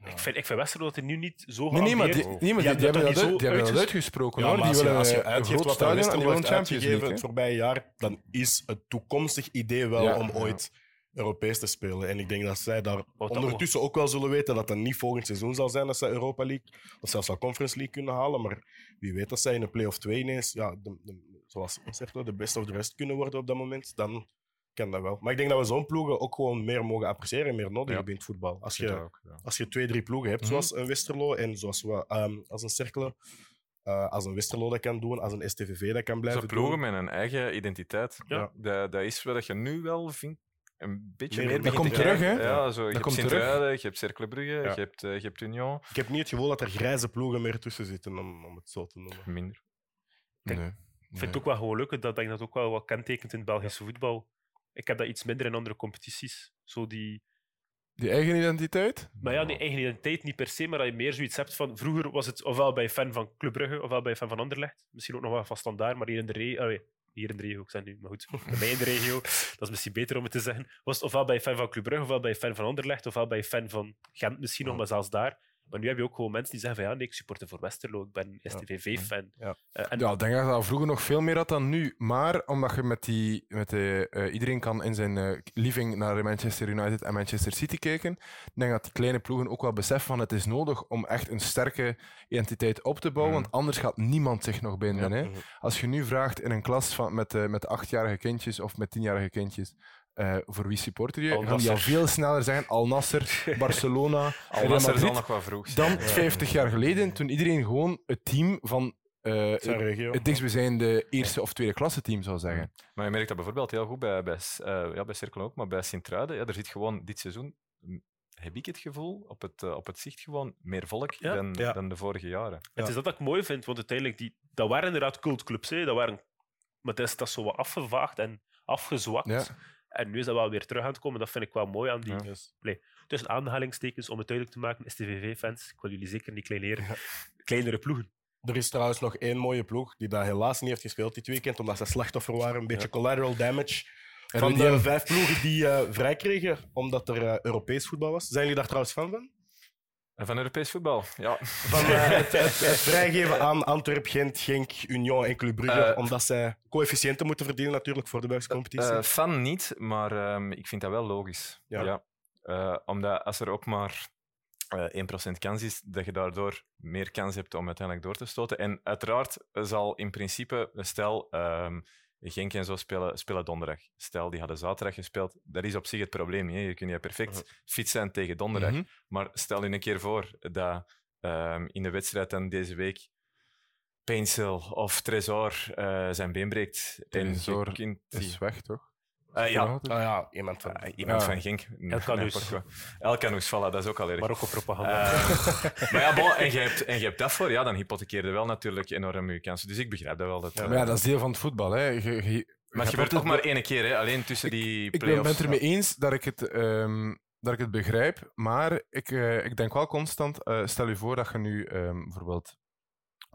Ik, vind, ik vind Westerlo dat hij nu niet zo Nee, nee, maar die, geambieerd- nee, maar Die die, hebben dat uit- die hebben uitgesproken. Hoor. Die als je, willen als je uitgeeft wat stadion heeft Champions League. het voorbije jaar, dan is het toekomstig idee wel om ooit Europees te spelen. En ik denk dat zij daar ondertussen ook wel zullen weten dat dat niet volgend seizoen zal zijn dat zij Europa League of zelfs al Conference League kunnen halen. Maar wie weet dat zij in een play-off 2 ineens, ja, de, de- zoals de best of the rest kunnen worden op dat moment, dan kan dat wel. Maar ik denk dat we zo'n ploegen ook gewoon meer mogen appreciëren en meer nodig Ja. hebben in het voetbal. Als je, dat ook, ja. als je twee, drie ploegen hebt, Mhm. zoals een Westerlo en zoals we, ehm, als een Cercle, eh, als een Westerlo dat kan doen, als een STVV dat kan Zo blijven ploegen doen. met een eigen identiteit. Ja. Dat, dat is wat je nu wel vindt. Een beetje Meer- dat komt te terug, hè? Ja, zo, je Dat hebt. Sint-Truiden, je hebt Cercle Brugge, Ja. je, hebt, eh, je hebt Union. Ik heb niet het gevoel dat er grijze ploegen meer tussen zitten, om, om het zo te noemen. Minder. Kijk, Nee. Ik vind Nee. het ook wel gewoon leuk, dat ik dat ook wel wat kentekent in het Belgische voetbal. Ik heb dat iets minder in andere competities. Zo die, Die eigen identiteit? maar ja, die eigen identiteit niet per se, maar dat je meer zoiets hebt van... Vroeger was het ofwel bij fan van Club Brugge, ofwel bij fan van Anderlecht. Misschien ook nog wel van Standaard, maar hier in de regio... allee, hier in de regio, ik zeg nu, maar goed. Bij mij in de regio, dat is misschien beter om het te zeggen. Was het ofwel bij fan van Club Brugge, ofwel bij fan van Anderlecht, ofwel bij fan van Gent misschien nog, maar zelfs daar. Maar nu heb je ook gewoon mensen die zeggen van ja, nee, ik supporte voor Westerlo, ik ben STVV-fan. Ja. En Ja, ik denk dat je dat vroeger nog veel meer had dan nu. Maar omdat je met die. Met de, eh, iedereen kan in zijn eh, living naar Manchester United en Manchester City kijken. Ik denk dat die kleine ploegen ook wel beseffen van het is nodig om echt een sterke identiteit op te bouwen. Mhm. Want anders gaat niemand zich nog binden. Hè? Mhm. Als je nu vraagt in een klas van, met, eh, met achtjarige kindjes of met tienjarige kindjes. Eh, voor wie supporter je? Al Gaan die al veel sneller zeggen Al Nasser, Barcelona, Al Nasser zal Madrid. nog wel vroeg. Dan 50 jaar geleden, toen iedereen gewoon het team van eh, Zijn regio. het dichtstbijzijnde eerste of tweede klasse team zou zeggen. Maar je merkt dat bijvoorbeeld heel goed bij, bij, eh, ja, bij Cercle ook, maar bij Sint-Truiden. Ja, er zit gewoon dit seizoen, heb ik het gevoel, op het, eh, op het zicht gewoon meer volk Ja. dan, Ja. dan de vorige jaren. Het is dat dat ik mooi vind, want uiteindelijk, die, dat waren inderdaad cultclubs. Hè. Dat waren, maar dat is, dat is zo wat afgevaagd en afgezwakt. Ja. En nu is dat wel weer terug aan het komen. Dat vind ik wel mooi aan die... Ja. Tussen aanhalingstekens, om het duidelijk te maken, STVV-fans, ik wil jullie zeker niet kleineren, kleinere ploegen. Er is trouwens nog één mooie ploeg die dat helaas niet heeft gespeeld dit weekend, omdat ze slachtoffer waren. Een beetje collateral damage. Van de vijf ploegen die eh, vrij kregen omdat er eh, Europees voetbal was. Zijn jullie daar trouwens fan van? En van Europees voetbal, ja. Van eh, het, het, het vrijgeven aan Antwerp, Gent, Genk, Union en Club Brugge, Eh, omdat zij coëfficiënten moeten verdienen natuurlijk voor de Belgische competitie. Eh, fan niet, maar ehm, ik vind dat wel logisch. Ja. Ja. Eh, omdat als er ook maar eh 1% kans is, dat je daardoor meer kans hebt om uiteindelijk door te stoten. En uiteraard zal in principe, stel, ehm Genk en zo spelen, spelen donderdag. Stel, die hadden zaterdag gespeeld. Dat is op zich het probleem niet. Je kunt je perfect fit zijn tegen donderdag. Mhm. Maar stel je een keer voor dat ehm, in de wedstrijd dan deze week Painsel of Tresor eh, zijn been breekt. En je kunt die- Is weg, toch? Eh, ja, ah ja, iemand van. Ah, iemand Ja. van Genk. El Canoes. Portugal. El Canoes, voilà, dat is ook al erg. Marokko-propaganda. Eh, maar ja, bon, en je hebt, en je hebt dat voor, ja, dan hypothekeer je wel natuurlijk enorm je kansen. Dus ik begrijp dat wel. Dat, Ja, Maar ja, dat is deel van het voetbal. Hè. Je- je- maar je het gebeurt ook maar één keer, hè, alleen tussen die Ik ben, play-offs. ben het ermee eens dat ik het, ehm, dat ik het begrijp, maar ik, eh, ik denk wel constant, eh, stel je voor dat je nu ehm, bijvoorbeeld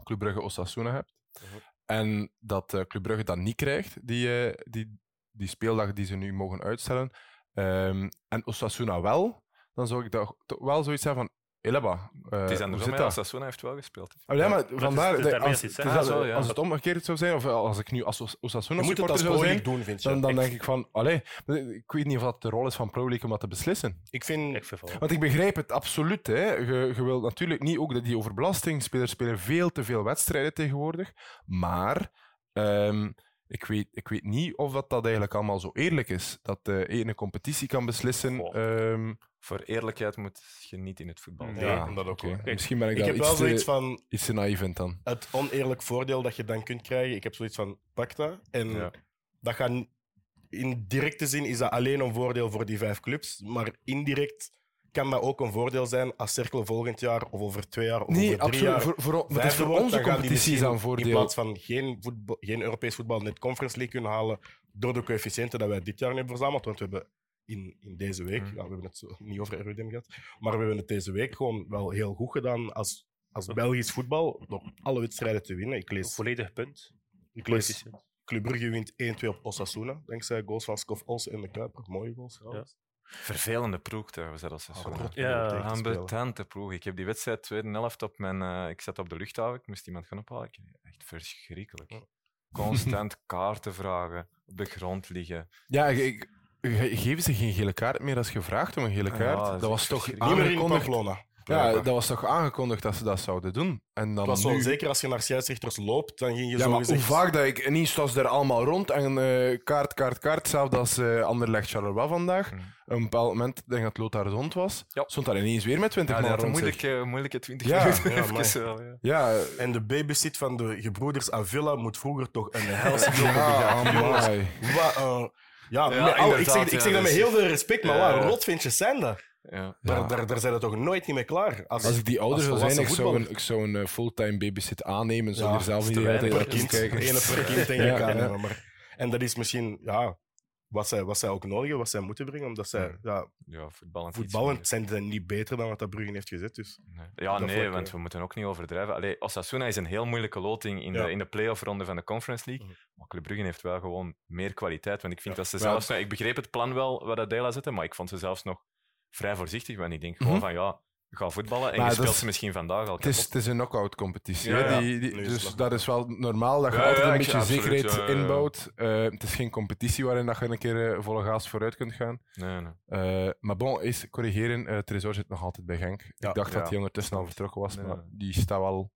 Club Brugge Osasuna hebt, Mhm. en dat eh, Club Brugge dat niet krijgt, die, eh, die, die speeldag die ze nu mogen uitstellen, ehm, en Osasuna wel, dan zou ik toch wel zoiets hebben van, Elaba, eh Het is hoe andersom, zit hè, dat? Sasuna heeft wel gespeeld. Oh, ja, maar vandaar, het is als, het hè? is Ah, dat- zo, ja. als het omgekeerd zou zijn, of als ik nu als Osasuna moet het supporter als zou zijn, doen, vind je. dan, dan ik, denk ik van, allee, ik weet niet of dat de rol is van Pro League om dat te beslissen. ik vind. Ik. Want ik begrijp het absoluut. Hè. Je, je wilt natuurlijk niet ook dat die overbelasting. Spelers spelen veel te veel wedstrijden tegenwoordig. Maar ehm, ik, weet, ik weet niet of dat, dat eigenlijk allemaal zo eerlijk is. Dat de ene competitie kan beslissen. Ehm, Voor eerlijkheid moet je niet in het voetbal. Nee, ja, dat ook oké. wel. Misschien ben ik, Ik daar heb wel iets, zoiets te, van. iets te naïef in dan. het oneerlijk voordeel dat je dan kunt krijgen. Ik heb zoiets van pak dat. En Ja. dat gaat in directe zin is dat alleen een voordeel voor die vijf clubs. Maar indirect kan dat ook een voordeel zijn als Cerkel volgend jaar of over twee jaar of Nee, over drie absoluut. jaar Voor, voor, maar het is voor wordt, onze dan gaan die competitie is misschien dat een voordeel. In plaats van geen, voetbal, geen Europees voetbal net Conference League kunnen halen door de coëfficiënten dat wij dit jaar hebben verzameld. Want we hebben in, in deze week, Mhm. ja, we hebben het zo niet over RWDM gehad, maar we hebben het deze week gewoon wel heel goed gedaan als, als Belgisch voetbal door alle wedstrijden te winnen. Ik lees, Volledig punt. ik lees. Club Brugge wint 1-2 op Osasuna, dankzij goals van Skof Olsen en de Kuiper. Mooie goals. trouwens. Vervelende ploeg trouwens, dat Ah, rot om Ja. Ambetante ploeg. Ik heb die wedstrijd tweede helft op mijn... eh, ik zat op de luchthaven, ik moest iemand gaan ophalen. Ik, echt verschrikkelijk. Ja. Constant kaarten vragen, op de grond liggen. Ja, ik, ik- geven ze geen gele kaart meer als gevraagd om een gele Ja, kaart? dat was toch verschrikkelijk. Niet meer in aangekondigd? Ja, dat was toch aangekondigd dat ze dat zouden doen? En dan was nu... zeker als je naar scheidsrechters loopt, dan ging je Ja, zo maar hoe vaak dat ik... Ineens was er allemaal rond en eh, kaart, kaart, kaart. Hetzelfde als eh Anderlecht Charleroi vandaag. Mm. Op een bepaald moment, ik denk dat Lothar rond was, Ja. stond daar ineens weer met 20 Ja, man had een rond zich. moeilijke, moeilijke 20 Ja, minuten. ja, ja. Ja, En de babysit van de gebroeders Avila moet vroeger toch een helse job hebben wat, eh, ja, Ja, al- ik zeg, ik ja, zeg dat met dus- heel veel respect, maar Ja. wat rotvindjes zijn dat? Ja. Daar, Ja. daar, daar zijn we toch nooit niet mee klaar. Als, Als ik die ouder zou zijn, ik zou een, ik zou een eh, fulltime babysit aannemen. Zou Ja, er zelf niet hele per kind, kijken. ene per kind denk ik aan. Maar, en dat is misschien ja, wat, zij, wat zij ook nodig hebben, wat zij moeten brengen, omdat zij ja, Ja, voetballend. voetballend zijn ze niet beter dan wat dat Brugge heeft gezet. Dus. Nee. Ja, Dat nee, vlak, want eh. we moeten ook niet overdrijven. Allee, Osasuna is een heel moeilijke loting in Ja. de, in de play-off-ronde van de Conference League. Mhm. Maar Club Brugge heeft wel gewoon meer kwaliteit. Want ik vind Ja. dat ze Ja. zelfs... nou, ik begreep het plan wel wat dat Dela zette, maar ik vond ze zelfs nog vrij voorzichtig. Want ik denk gewoon Mhm. van, ja, ga voetballen en Maar je dat speelt is- ze misschien vandaag al Het is, het is een knock-out competitie. Ja, hè. ja. Die, is dus dat is wel normaal dat je Ja, altijd een beetje absoluut, zekerheid ja, ja, ja. inbouwt. Eh, het is geen competitie waarin dat je een keer eh, volle gaas vooruit kunt gaan. Nee, nee. Eh, maar bon, eens corrigeren. Tresor zit nog altijd bij Genk. Ja, ik dacht ja. dat hij ondertussen al vertrokken was, Nee. maar die staat wel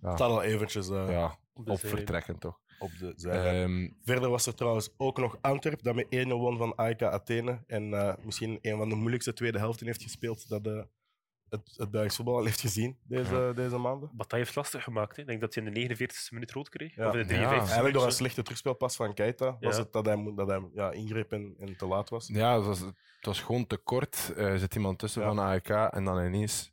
Het staat al eventjes eh, ja, Op vertrekken, toch? op de zijlijn. Ehm, Verder was er trouwens ook nog Antwerp, dat met 1-0 won van AEK Athene. En eh, misschien een van de moeilijkste tweede helften heeft gespeeld dat eh, het, het Belgisch voetbal al heeft gezien deze, deze maanden. Wat hij heeft lastig gemaakt. Hè. Ik denk dat hij in de 49e minuut rood kreeg. Ja. Of in de Ja. 53e Eigenlijk door een slechte terugspelpas van Keita was Ja. het dat hij, mo- dat hij ja, ingreep en, en te laat was. ja, het was, het was gewoon te kort. Eh, Er zit iemand tussen Ja. van AEK en dan ineens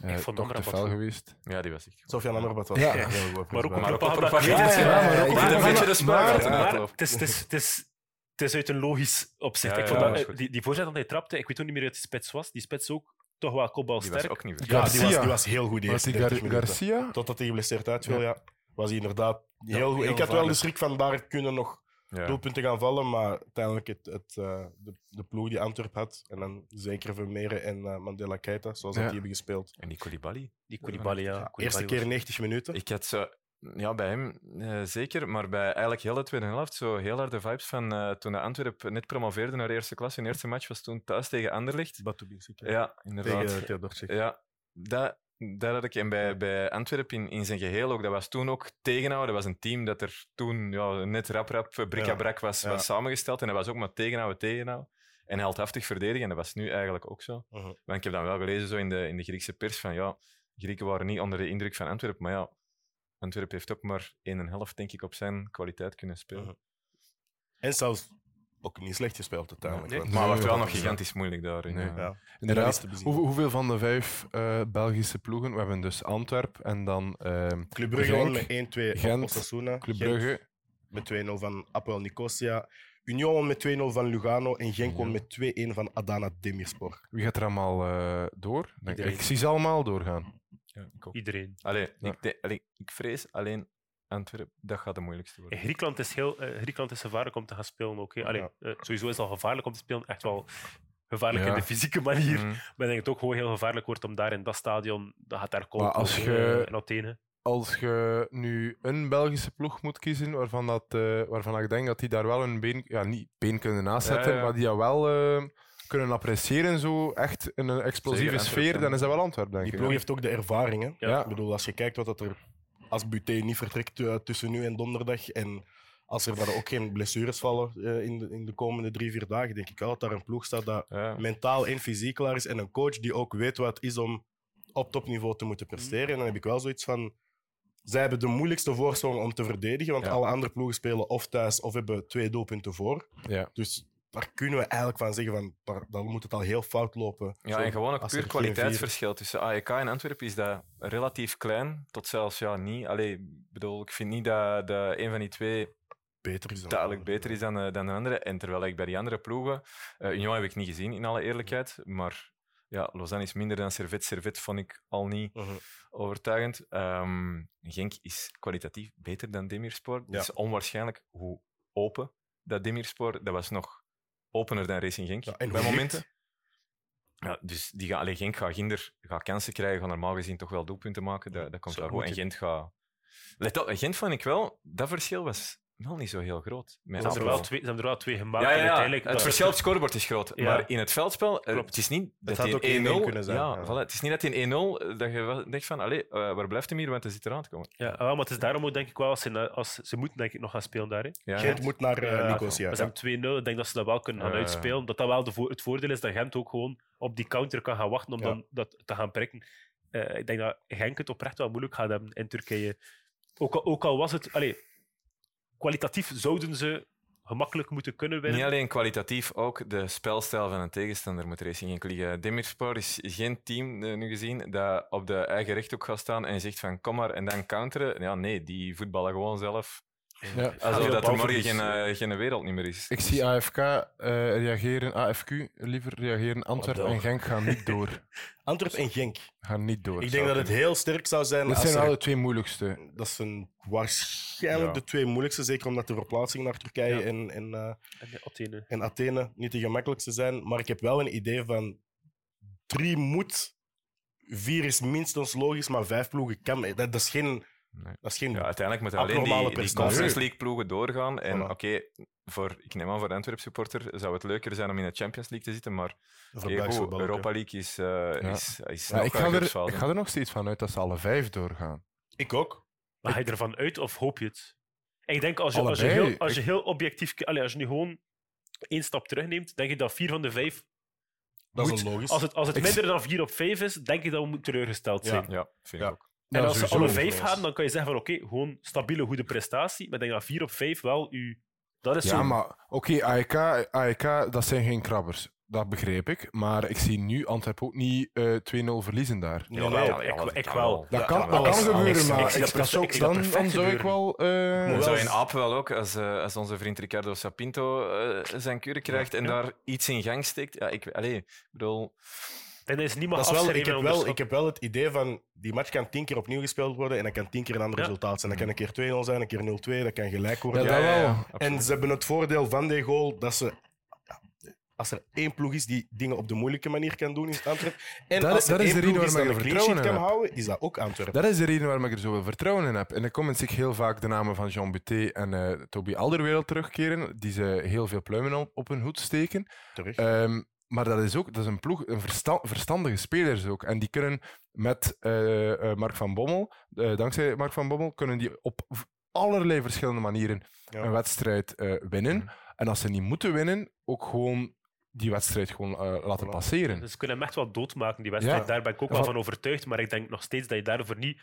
eh, Ik vond Amrabat fel geweest. Ja, die was ik. Sofian Amrabat was Ja. Maar ook ook propaganda. propaganda. Ja, een beetje de spuug Maar- het is, het, is, het, is, het is uit een logisch opzicht. Ja, ja, vond dat, die, die voorzet dat hij trapte, ik weet ook niet meer uit de spits was. Die spits ook toch wel Die was kopbalsterk. ook niet Ja, die was, Garcia. die was heel goed Was die 30 Gar- minuten. Garcia? Totdat hij geblesseerd uitviel, Ja. Was hij inderdaad heel goed. heel Ik had wel de schrik van daar kunnen nog Ja. doelpunten gaan vallen, maar uiteindelijk het, het, eh, de, de ploeg die Antwerp had, en dan zeker Vermeeren en eh, Mandela Keita, zoals dat die hebben gespeeld. En die Koulibaly. Die Koulibaly, ja. Koulibaly eerste keer 90 minuten. Ik had zo, ja, bij hem eh, zeker, maar bij eigenlijk heel de tweede helft zo heel harde vibes van eh, toen de Antwerp net promoveerde naar de eerste klasse. Hun eerste match was toen thuis tegen Anderlecht. Batubinski. Ja, inderdaad. Tegen Theodorczyk. Ja, dat, dat had ik. En bij, bij Antwerpen in, in zijn geheel ook. Dat was toen ook tegenhouden. Dat was een team dat er toen ja, net rap-rap, brik-a-brak was, Ja. was samengesteld. En dat was ook maar tegenhouden, tegenhouden. En heldhaftig verdedigen. En dat was nu eigenlijk ook zo. Mhm. Want ik heb dan wel gelezen zo in, de, in de Griekse pers van ja, Grieken waren niet onder de indruk van Antwerpen. Maar ja, Antwerpen heeft ook maar 1,5 denk ik op zijn kwaliteit kunnen spelen. Mhm. En zelfs ook niet slecht gespeeld uiteindelijk. Nee. Maar het was Nee, wel nog is- gigantisch moeilijk daar. In, Nee. eh, Ja. Inderdaad. Hoe- hoeveel van de vijf eh, Belgische ploegen? We hebben dus Antwerp en dan ehm Club Brugge won Genk, met 1-2 Gent, op Osasuna. Club Gent Brugge. met 2-0 van Apoel Nicosia. Union met 2-0 van Lugano. En Genk Ja. met 2-1 van Adana Demirspor. Wie gaat er allemaal eh, door? Iedereen. ik zie ze allemaal doorgaan. ja, ik ook. Iedereen. Allee, Ja. ik, allee, ik vrees alleen Antwerpen, dat gaat de moeilijkste worden. Griekenland is, heel, eh, Griekenland is gevaarlijk om te gaan spelen. Allee, Ja. eh, sowieso is het al gevaarlijk om te spelen. Echt wel gevaarlijk Ja. in de fysieke manier. Mhm. Maar ik denk dat het ook gewoon heel gevaarlijk wordt om daar in dat stadion, dat gaat daar komen. Als je- in Athene. Als je nu een Belgische ploeg moet kiezen waarvan, dat, eh, waarvan ik denk dat die daar wel een been, ja, niet been kunnen nazetten, Ja, ja. maar die dat wel eh, kunnen appreciëren, zo echt in een explosieve Zeker, sfeer, dan is dat wel Antwerpen, denk Die ik. ploeg ja. heeft ook de ervaring. Hè? Ja. Ik bedoel, als je kijkt wat dat er als Buté niet vertrekt eh, tussen nu en donderdag en als er daar ook geen blessures vallen eh, in, de, in de komende drie, vier dagen, denk ik wel dat daar een ploeg staat dat Ja. mentaal en fysiek klaar is en een coach die ook weet wat het is om op topniveau te moeten presteren. En dan heb ik wel zoiets van... Zij hebben de moeilijkste voorsprong om te verdedigen, want Ja. alle andere ploegen spelen of thuis of hebben twee doelpunten voor. Ja. Dus daar kunnen we eigenlijk van zeggen van, daar, moet het al heel fout lopen. Ja, Zo, en gewoon ook puur er kwaliteitsverschil tussen AEK en Antwerpen is dat relatief klein, tot zelfs ja, niet. Allee, ik bedoel, ik vind niet dat, dat een van die twee beter is dan duidelijk beter is dan, eh, dan de andere. En terwijl ik bij die andere ploegen, eh Union heb ik niet gezien in alle eerlijkheid, maar ja, Lausanne is minder dan Servet. Servet vond ik al niet Mhm. overtuigend. Ehm, Genk is kwalitatief beter dan Demirspor. Het Ja. is onwaarschijnlijk hoe open dat Demirspor, dat was nog opener dan Racing Genk Ja, en bij momenten. Ja, dus die gaan, alleen Genk gaat Ginder gaat kansen krijgen, gaan normaal gezien toch wel doelpunten maken. Dat, dat komt wel goed. En Gent gaat... Let op, Gent vond ik wel, dat verschil was wel niet zo heel groot. Ze hebben, er wel twee, ze hebben er wel twee gemaakt. Ja, ja, en ja. uiteindelijk, Het dat- verschil op het scorebord is groot. Ja. Maar in het veldspel, eh, Klopt. het is niet dat had hij ook een 1-0... 1-1 kunnen zijn, Ja, ja. Voilà. Het is niet dat hij 1-0, eh, dat je denkt van, allee, eh, waar blijft hem hier, want hij zit eraan te komen. Ja, wel, maar het is daarom ook denk ik wel, als ze, als, ze moeten denk ik nog gaan spelen daar. Hè. Ja, Gent ja. moet naar eh, Ja, Nicosia. We zijn 2-0. Ik denk dat ze dat wel kunnen gaan uitspelen. Dat dat wel de vo- het voordeel is dat Gent ook gewoon op die counter kan gaan wachten om Ja. dan dat te gaan prikken. Eh, ik denk dat Genk het oprecht wel moeilijk gaat hebben in Turkije. Ook al, ook al was het... Allee, kwalitatief zouden ze gemakkelijk moeten kunnen winnen. Niet alleen kwalitatief, ook de spelstijl van een tegenstander moet Racing Genk liggen. Demirspor is geen team, eh, nu gezien, dat op de eigen rechthoek gaat staan en zegt van kom maar en dan counteren. Ja, nee, die voetballen gewoon zelf. Ja. Alsof dat er morgen geen, eh, geen wereld niet meer is. Ik zie AFK eh, reageren, AFQ liever reageren, Antwerpen dan? en Genk gaan niet door. Antwerp en Genk. Gaan niet door. Ik denk dat het heel sterk zou zijn Dit als zijn er- wel de twee moeilijkste. Dat zijn waarschijnlijk Ja. de twee moeilijkste, zeker omdat de verplaatsingen naar Turkije Ja. en, en, eh, En Athene. en Athene niet de gemakkelijkste zijn. Maar ik heb wel een idee van drie moet, vier is minstens logisch, maar vijf ploegen kan. Dat, dat is geen. Nee. Dat is geen Ja, uiteindelijk moeten alleen die, die. Conference League ploegen doorgaan. En Voilà. oké, voor, ik neem aan voor de Antwerp supporter zou het leuker zijn om in de Champions League te zitten, maar goed. Europa League is, eh is, is Ja, nog ik, ga er, groepsfase. ik ga er nog steeds van uit dat ze alle vijf doorgaan. Ik ook. Maar ga je ervan uit of hoop je het? Ik denk als je, als je, heel, als je Ik- heel objectief... Allee, als je nu gewoon één stap terugneemt, denk ik dat vier van de vijf... Dat moet- is logisch. Als het, als het minder dan vier op vijf is, denk ik dat we moeten teleurgesteld Ja. zijn. Ja, vind Ja. ik ook. En als ze alle vijf gaan, dan kan je zeggen van oké, gewoon stabiele, goede prestatie. Maar ik denk dat vier op vijf wel u... Dat is Ja, zo... maar oké, AEK, AEK, dat zijn geen krabbers. Dat begrijp ik. Maar ik zie nu Antwerpen ook niet eh 2-0 verliezen daar. Nee, nee. ja, ik- ik wel. Dat kan, ja, dat kan gebeuren, maar ik dan, dan zou ik wel... eh, Zo in Aap wel ook, als, eh, als onze vriend Ricardo Sapinto eh, zijn kuren krijgt en Ja. daar iets in gang steekt. Ja, ik, allee, ik bedoel, En er is niet meer Dat is wel, ik, heb en wel, ik heb wel het idee van die match kan tien keer opnieuw gespeeld worden en dat kan tien keer een ander Ja. resultaat zijn. Dat kan een keer 2-0 zijn, een keer 0-2, dat kan gelijk worden. Ja, dat wel. En ze hebben het voordeel van die goal dat ze. Als er één ploeg is die dingen op de moeilijke manier kan doen, is het Antwerpen. En Dat- als er dat is één de ploeg reden waarom ik er vertrouwen kan in heb. houden, is dat ook Antwerpen. Dat is de reden waarom ik er zoveel vertrouwen in heb. In de comments zie ik heel vaak de namen van Jean Buté en eh Toby Alderweireld terugkeren, die ze heel veel pluimen op, op hun hoed steken. Terug. Ehm, maar dat is ook dat is een ploeg, een versta- verstandige spelers ook. En die kunnen met eh, eh, Mark van Bommel, eh, dankzij Mark van Bommel, kunnen die op allerlei verschillende manieren Ja. een wedstrijd eh, winnen. Mhm. En als ze niet moeten winnen, ook gewoon die wedstrijd gewoon eh, laten Voilà. passeren. Dus ze kunnen hem echt wel doodmaken, die wedstrijd. Ja. Daar ben ik ook Ja, wel van- van overtuigd. Maar ik denk nog steeds dat je daarvoor niet...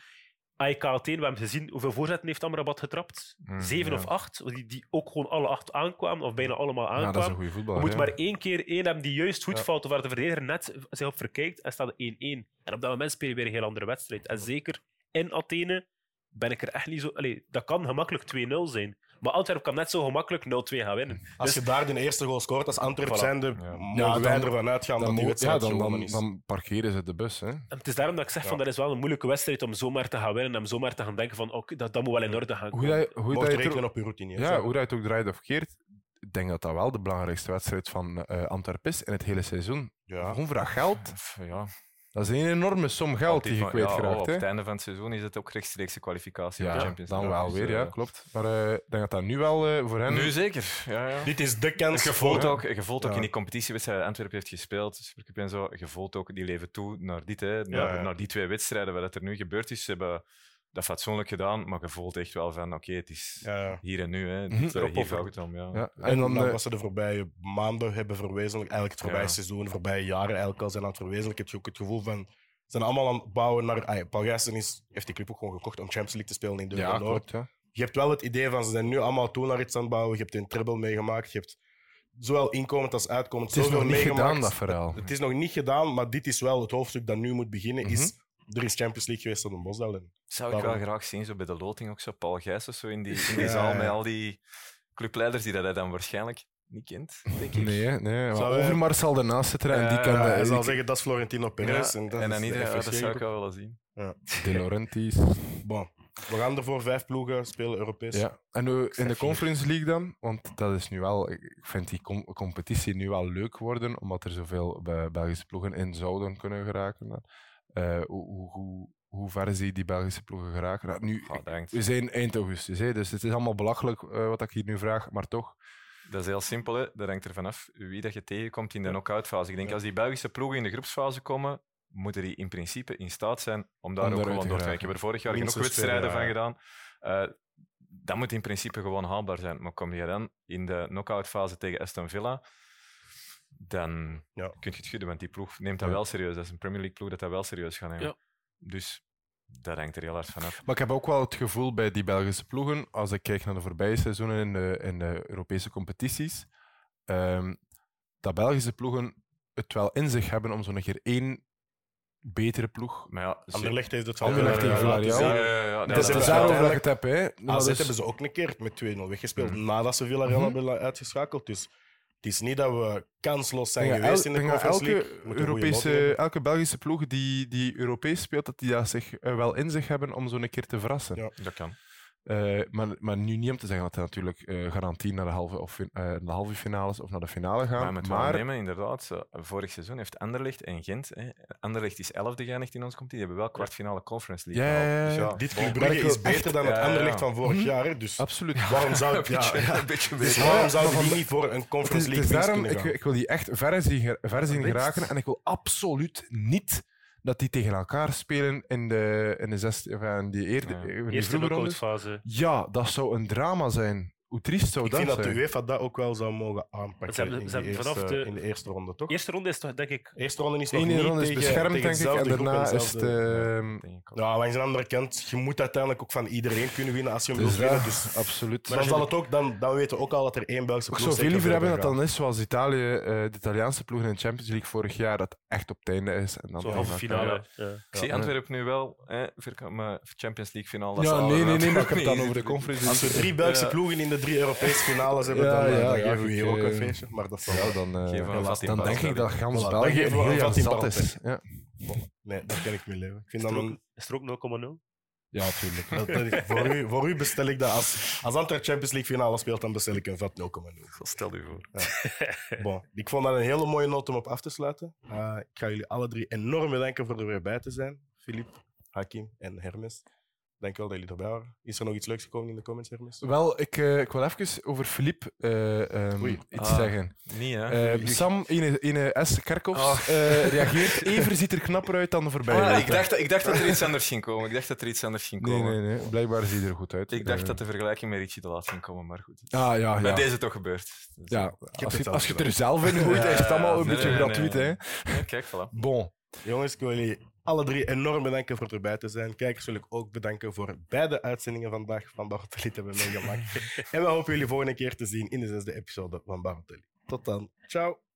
AEK Athene, we hebben gezien hoeveel voorzetten heeft Amrabat getrapt. Mm, Zeven ja. of acht, die, die ook gewoon alle acht aankwamen, of bijna allemaal Ja, dat is aankwamen. een goede Je moet ja. maar één keer één hebben die juist goed valt, of waar de verdediger net zich op verkijkt, en staat het 1-1. En op dat moment speel je weer een heel andere wedstrijd. En zeker in Athene ben ik er echt niet zo... Allee, dat kan gemakkelijk 2-0 zijn. Maar Antwerpen kan net zo gemakkelijk 0-2 gaan winnen. Als Dus je daar de eerste goal scoort als Antwerpen Voilà. zijnde, Ja. mogen Ja, wij dan- ervan uitgaan dan, dat die wedstrijd ja, dan, dan, dan parkeren ze de bus. Hè. En het is daarom dat ik zeg van dat is wel een moeilijke wedstrijd om zomaar te gaan winnen en om zomaar te gaan denken van oké, dat, dat moet wel in orde gaan Hoe komen. hoe Mocht dat je het rekenen op je routine. ja, Zo. hoe dat je het ook draait of keert, ik denk dat dat wel de belangrijkste wedstrijd van eh Antwerpen is in het hele seizoen. Ja. Gewoon voor dat geld. Ja, Dat is een enorme som geld die je van- ja, kwijtgeraakt. op het einde van het seizoen is het ook rechtstreekse kwalificatie voor de Champions dan League. wel Dus, weer, ja, eh, klopt. Maar eh, ik denk dat dat nu wel eh, voor hen... Nu zeker. Ja, ja. Dit is de kans. Je voelt ook, je voelt ook Ja. in die competitiewedstrijden Antwerpen heeft gespeeld, Supercup en zo, je voelt ook, die leven toe naar dit, hè, naar, ja. naar die twee wedstrijden, wat er nu gebeurd is. Ze hebben dat fatsoenlijk gedaan, maar je voelt echt wel van, oké, het is Ja, ja. hier en nu. Hè. Mhm. Dit, eh, Erop hier of gaat het om, ja. ja. En, En dan, eh, wat ze de voorbije maanden hebben verwezenlijkt, eigenlijk het voorbije Ja. seizoen, de voorbije jaren eigenlijk al zijn aan het verwezenlijken, heb je ook het gevoel van, ze zijn allemaal aan het bouwen naar... Ja, Paul Gijssen is, heeft die club ook gewoon gekocht om Champions League te spelen in de ja, Noord. klopt. Ja. Je hebt wel het idee van, ze zijn nu allemaal toe naar iets aan het bouwen, je hebt een treble meegemaakt, je hebt zowel inkomend als uitkomend Het is zoveel nog niet meegemaakt. gedaan, dat verhaal. Het is nog niet gedaan, maar dit is wel het hoofdstuk dat nu moet beginnen, is... Er is Champions League geweest op een Bosdal. En Zou ik wel Daarom. graag zien, zo bij de loting ook zo, Paul Gijsens zo in die, in die Ja, zaal ja. met al die clubleiders die dat hij dan waarschijnlijk niet kent, denk ik. Nee, hè, nee. Maar Zou hij- Overmars zal ernaast zitten en die kan Ja, hij zal die- zeggen, dat is Florentino Perez. Ja, en dat en dan de ja, dat FSG zou ik groep. wel willen zien. De Laurentiis. Bon, we gaan er voor vijf ploegen spelen, Europees. Ja, en nu in de. Conference League dan, want dat is nu wel, ik vind die com- competitie nu wel leuk worden, omdat er zoveel Be- Belgische ploegen in zouden kunnen geraken. dan. Eh, hoe, hoe, hoe, ver zie je die Belgische ploegen geraken? Nou, nu, we zijn eind augustus, hè, dus het is allemaal belachelijk eh, wat ik hier nu vraag, maar toch. dat is heel simpel, hè. dat hangt er vanaf wie dat je tegenkomt in de knock-out fase. Ik denk, als die Belgische ploegen in de groepsfase komen, moeten die in principe in staat zijn om daar Om ook gewoon door te gaan. Ik heb er vorig jaar genoeg Minstens wedstrijden van gedaan. Eh, dat moet in principe gewoon haalbaar zijn. Maar kom je dan in de knock-out fase tegen Aston Villa, dan Ja. kun je het schudden, want die ploeg neemt dat Ja. wel serieus. Dat is een Premier League ploeg dat dat wel serieus gaat nemen. Ja. Dus dat hangt er heel hard vanaf. Maar ik heb ook wel het gevoel bij die Belgische ploegen, als ik kijk naar de voorbije seizoenen in de, in de Europese competities, ehm, dat Belgische ploegen het wel in zich hebben om zo'n keer één betere ploeg Maar ja, ze- Anderlecht heeft het van Anderlecht tegen Villarreal. Ja, ja, ja, ja, Dat Dat is daarover dat ik het heb. Hè. Maar AZ dus- hebben ze ook een keer met 2-0 weggespeeld Mhm. nadat ze Villarreal Mhm. hebben uitgeschakeld. Dus het is niet dat we kansloos zijn geweest in de Conference elke, Europese, elke Belgische ploeg die, die Europees speelt, dat die dat zich eh, wel in zich hebben om zo'n keer te verrassen. Ja. dat kan. Eh, maar, maar nu niet om te zeggen dat hij natuurlijk eh, garantie naar de halve, of, eh, naar de halve finales of naar de finale Maar gaan. met Maar, nemen, inderdaad. zo, Vorig seizoen heeft Anderlecht en Gent. Hè, Anderlecht is elfde geëindigd in ons competitie. Die hebben wel kwartfinale Conference League Ja, ja, gehaald. ja. Dus ja, Dit. Club Maar Brugge is beter dan het Anderlecht ja. van vorig Mhm. jaar. hè. Dus absoluut. waarom zou het... Ja, beetje, ja. een beetje Dus waarom maar die niet voor een Het is, Conference het is League winst daarom, kunnen ik, gaan? ik wil die echt ver zien, ver zien geraken. En ik wil absoluut niet dat die tegen elkaar spelen in de, in de zesde, of, in die, eerde, Ja. in die Eerste knock-outfase. Ja, dat zou een drama zijn. Hoe triest zou Ik dat vind dat zijn? de UEFA dat ook wel zou mogen aanpakken Ze hebben- in, ze de hebben eerste, vanaf de- in de eerste ronde, toch? Eerste ronde is toch, denk ik... eerste ronde is nog Eén niet ronde is beschermd, tegen denk ik. En daarna is het... ik ook. Ja, maar aan de andere kant, je moet uiteindelijk ook van iedereen kunnen winnen als je hem dus wilt winnen. ja, Dus absoluut. Maar dan, zal het ook, dan, dan weten we ook al dat er één Belgische Ik ploeg zou veel liever hebben dat dan is zoals Italië, eh, de Italiaanse ploeg in de Champions League vorig jaar, dat echt op het einde is. En dan halve finale. Ik zie. Antwerpen nu wel, maar Champions League finale. Ja, nee, nee, er nee, maar ik heb het dan over de conference. Als we drie Belgische ploegen in de de drie Europese finales hebben, Ja, dan, eh, ja, dan ja, geven we hier ook een eh, feestje. Maar dat zal Ja, dan, eh, vat dan denk ik dat gans Voilà, dan België geven we een vat zat is. Ja, Nee, daar kan ik mee leven. Ik vind Is dat er ook, een, is er ook 0,0? ja tuurlijk. dat- dat is- voor, u, voor u bestel ik dat. Als, als Antwerp Champions League finale speelt, dan bestel ik een vet 0,0. Zo stel u voor. Bon, ik vond dat een hele mooie noot om op af te sluiten. Eh, ik ga jullie alle drie enorm bedanken voor er weer bij te zijn. Filip, Hakim en Hermes. Dank wel dat jullie erbij waren. Is er nog iets leuks gekomen in de comments, Hermes? Wel, ik, eh, ik wil even over Philippe eh, ehm, iets Ah. zeggen. Niet, hè? Eh, Sam, ene, ene S. Kerkhoffs, Oh. eh, reageert. Ever ziet er knapper uit dan de voorbije Ah, ik, dacht, ik dacht dat er iets anders ging komen. Ik dacht dat er iets anders ging Nee, komen. nee, nee. Blijkbaar ziet hij er goed uit. Ik dacht dat de vergelijking met Richie de Laat ging komen, maar goed. Ah, ja, Bij ja. deze toch gebeurd. Dus, ja. heb Als, het je, al als je er zelf in gooit, is het allemaal een Nee, beetje nee, nee, gratuit. nee. Hè? Ja, kijk, voilà. Bon. Jongens, ik wil jullie alle drie enorm bedanken voor erbij te zijn. Kijkers wil ik ook bedanken voor beide uitzendingen vandaag van Barotelli hebben meegemaakt. en we hopen jullie volgende keer te zien in de zesde episode van Barotelli. Tot dan. Ciao.